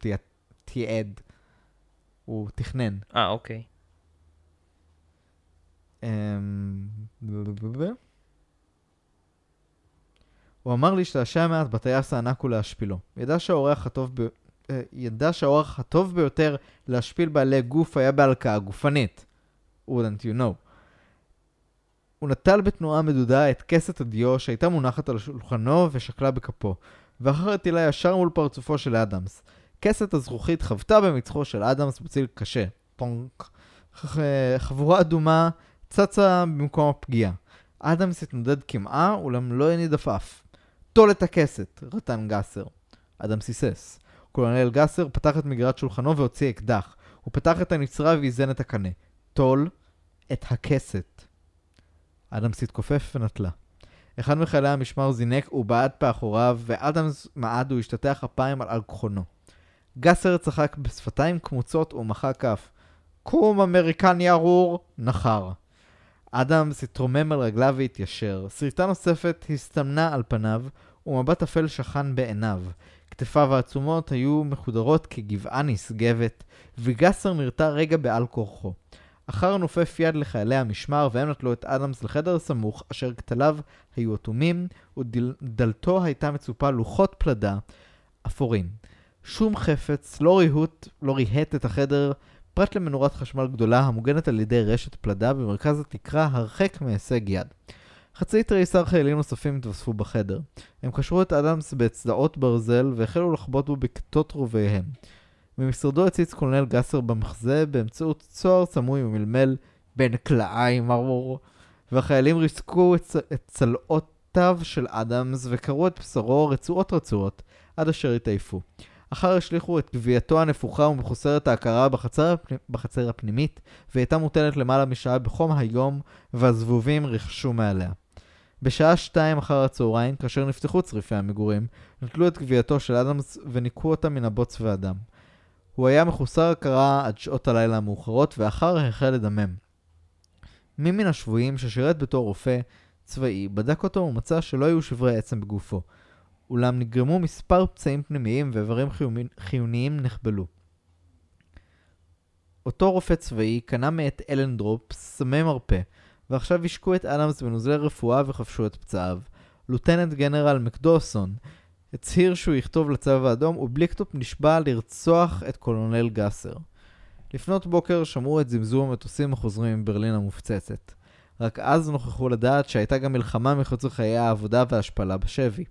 תיעד. הוא תכנן. אה, אוקיי. הוא אמר להשתעשע מעט בטייס הענק ולהשפילו. ידע שהאורח הטוב, ב... אה, ידע שהאורח הטוב ביותר להשפיל בעלי גוף היה בהלקאה גופנית. wouldn't you know. הוא נטל בתנועה מדודה את כסת הדיו שהייתה מונחת על שולחנו ושקלה בכפו, ואחר הטילה ישר מול פרצופו של אדמס. כסת הזכוכית חבטה במצחו של אדמס בציל קשה. פונק. חבורה אדומה צצה במקום הפגיעה. אדמס התנודד קמעה, אולם לא הניד עפעף. טול את הכסת, רטן גסר. אדמס היסס. קולונל גסר פתח את מגירת שולחנו והוציא אקדח. הוא פתח את הנצרה ואיזן את הקנה. טול את הכסת. אדמס התכופף ונטלה. אחד מחיילי המשמר זינק ובעט באחוריו, ואדמס מעד והשתטח אפיים על על גחונו. גסר צחק בשפתיים קמוצות ומחא כף. קום אמריקני ארור! נחר. אדמס התרומם על רגליו והתיישר. שריטה נוספת הסתמנה על פניו, ומבט אפל שכן בעיניו. כתפיו העצומות היו מחודרות כגבעה נשגבת, וגסר נרתע רגע בעל כורחו. אחר נופף יד לחיילי המשמר, והם נטלו את אדמס לחדר סמוך, אשר כתליו היו אטומים, ודלתו הייתה מצופה לוחות פלדה אפורים. שום חפץ לא ריהוט, לא ריהט את החדר, פרט למנורת חשמל גדולה המוגנת על ידי רשת פלדה במרכז התקרה הרחק מהישג יד. חצי תריסר חיילים נוספים התווספו בחדר. הם קשרו את אדמס באצדעות ברזל והחלו לחבוט בו בכתות רוביהם. ממשרדו הציץ קולנל גסר במחזה באמצעות צוהר סמוי ומלמל בין כלאיים ארור, והחיילים ריסקו את, צ... את צלעותיו של אדמס וקרעו את בשרו רצועות רצועות עד אשר התעייפו. אחר השליכו את גווייתו הנפוחה ומחוסרת ההכרה בחצר, הפני... בחצר הפנימית, והיא הייתה מוטלת למעלה משעה בחום היום, והזבובים ריחשו מעליה. בשעה שתיים אחר הצהריים, כאשר נפתחו צריפי המגורים, נטלו את גווייתו של אדמס וניקו אותה מן הבוץ והדם. הוא היה מחוסר הכרה עד שעות הלילה המאוחרות, ואחר החל לדמם. מי מן השבויים ששירת בתור רופא צבאי, בדק אותו ומצא שלא היו שברי עצם בגופו. אולם נגרמו מספר פצעים פנימיים ואיברים חיוניים נחבלו. אותו רופא צבאי קנה מאת אלנדורפ סמי מרפא, ועכשיו השקו את אדמס בנוזלי רפואה וחבשו את פצעיו. לוטננט ג'נרל מקדוסון הצהיר שהוא יכתוב לצבא האדום, ובליקטופ נשבע לרצוח את קולונל גאסר. לפנות בוקר שמעו את זמזום המטוסים החוזרים מברלין המופצצת. רק אז נוכחו לדעת שהייתה גם מלחמה מחוץ לחיי העבודה וההשפלה בשבי.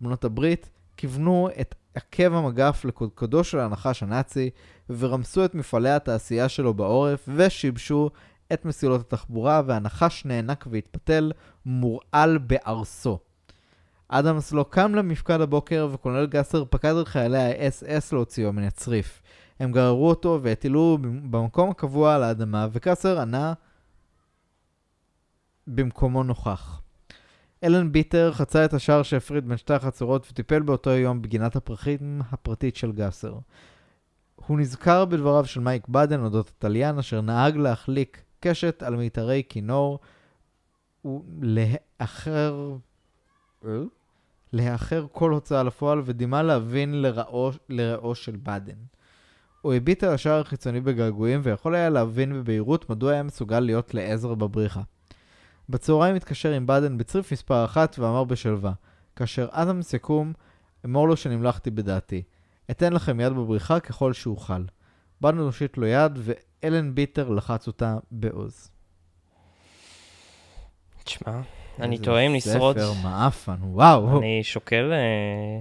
בנות הברית כיוונו את עקב המגף לקודקודו של הנחש הנאצי, ורמסו את מפעלי התעשייה שלו בעורף, ושיבשו את מסילות התחבורה, והנחש נאנק והתפתל, מורעל בארסו. אדמס לא קם למפקד הבוקר, וקולונל גסר פקד על חיילי האס-אס להוציאו מן הצריף. הם גררו אותו והטילו במקום הקבוע על האדמה, וקסר ענה במקומו נוכח. אלן ביטר חצה את השער שהפריד בין שתי החצרות וטיפל באותו יום בגינת הפרחים הפרטית של גסר. הוא נזכר בדבריו של מייק באדן אודות התליין אשר נהג להחליק קשת על מיתרי כינור ולאחר... אה? לאחר כל הוצאה לפועל ודימה להבין לרעו, לרעו של באדן. הוא הביט על השער החיצוני בגעגועים ויכול היה להבין בבהירות מדוע היה מסוגל להיות לעזר בבריחה. בצהריים התקשר עם באדן בצריף מספר אחת ואמר בשלווה, כאשר אדמס יקום, אמור לו שנמלכתי בדעתי. אתן לכם יד בבריחה ככל שאוכל. באדן הושיט לו יד, ואלן ביטר לחץ אותה בעוז. תשמע, אני טועה אם לשרוד. ספר מעפן, וואו. אני שוקל... אה,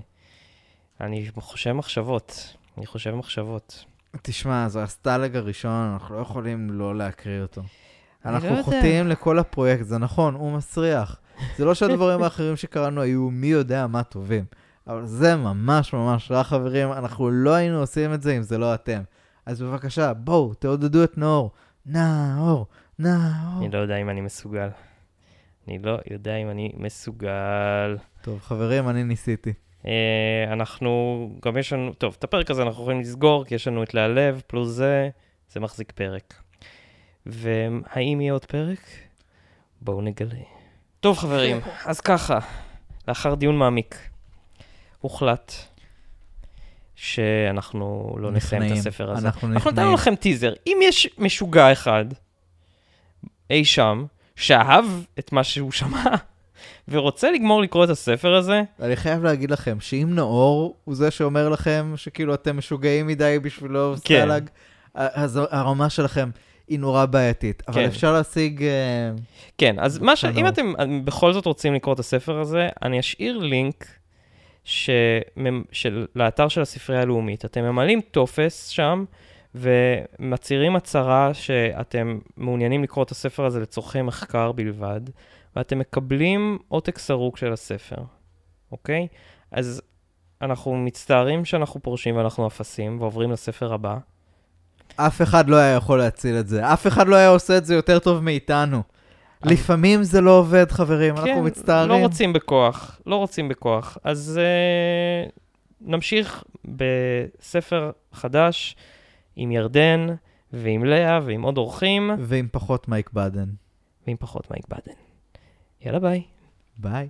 אני חושב מחשבות. אני חושב מחשבות. תשמע, זה הסטלג הראשון, אנחנו לא יכולים לא להקריא אותו. אני אנחנו לא. חוטאים לכל הפרויקט, זה נכון, הוא מסריח. זה לא שהדברים האחרים שקראנו היו מי יודע מה טובים. אבל זה ממש ממש רע, חברים, אנחנו לא היינו עושים את זה אם זה לא אתם. אז בבקשה, בואו, תעודדו את נאור. נאור, נאור. אני לא יודע אם אני מסוגל. אני לא יודע אם אני מסוגל. טוב, חברים, אני ניסיתי. אה, אנחנו, גם יש לנו, טוב, את הפרק הזה אנחנו יכולים לסגור, כי יש לנו את להלב, פלוס זה, זה מחזיק פרק. והאם יהיה עוד פרק? בואו נגלה. טוב, חברים, אז ככה, לאחר דיון מעמיק, הוחלט שאנחנו לא נסיים את נכנעים. הספר הזה. אנחנו אנחנו נתנו נכנעים. לכם טיזר. אם יש משוגע אחד, אי שם, שאהב את מה שהוא שמע, ורוצה לגמור לקרוא את הספר הזה, אני חייב להגיד לכם שאם נאור הוא זה שאומר לכם שכאילו אתם משוגעים מדי בשבילו כן. סטלג, אז הרמה שלכם היא נורא בעייתית. אבל כן. אפשר להשיג... אה, כן, אז מה ש... אם אתם אה, בכל זאת רוצים לקרוא את הספר הזה, אני אשאיר לינק ש... של... לאתר של הספרייה הלאומית. אתם ממלאים טופס שם, ומצהירים הצהרה שאתם מעוניינים לקרוא את הספר הזה לצורכי מחקר בלבד, ואתם מקבלים עותק סרוק של הספר, אוקיי? אז אנחנו מצטערים שאנחנו פורשים ואנחנו אפסים, ועוברים לספר הבא. אף אחד לא היה יכול להציל את זה. אף אחד לא היה עושה את זה יותר טוב מאיתנו. לפעמים זה לא עובד, חברים, אנחנו מצטערים. לא רוצים בכוח, לא רוצים בכוח. אז uh, נמשיך בספר חדש עם ירדן ועם לאה ועם עוד אורחים ועם פחות מייק באדן. ועם פחות מייק באדן. יאללה ביי. ביי.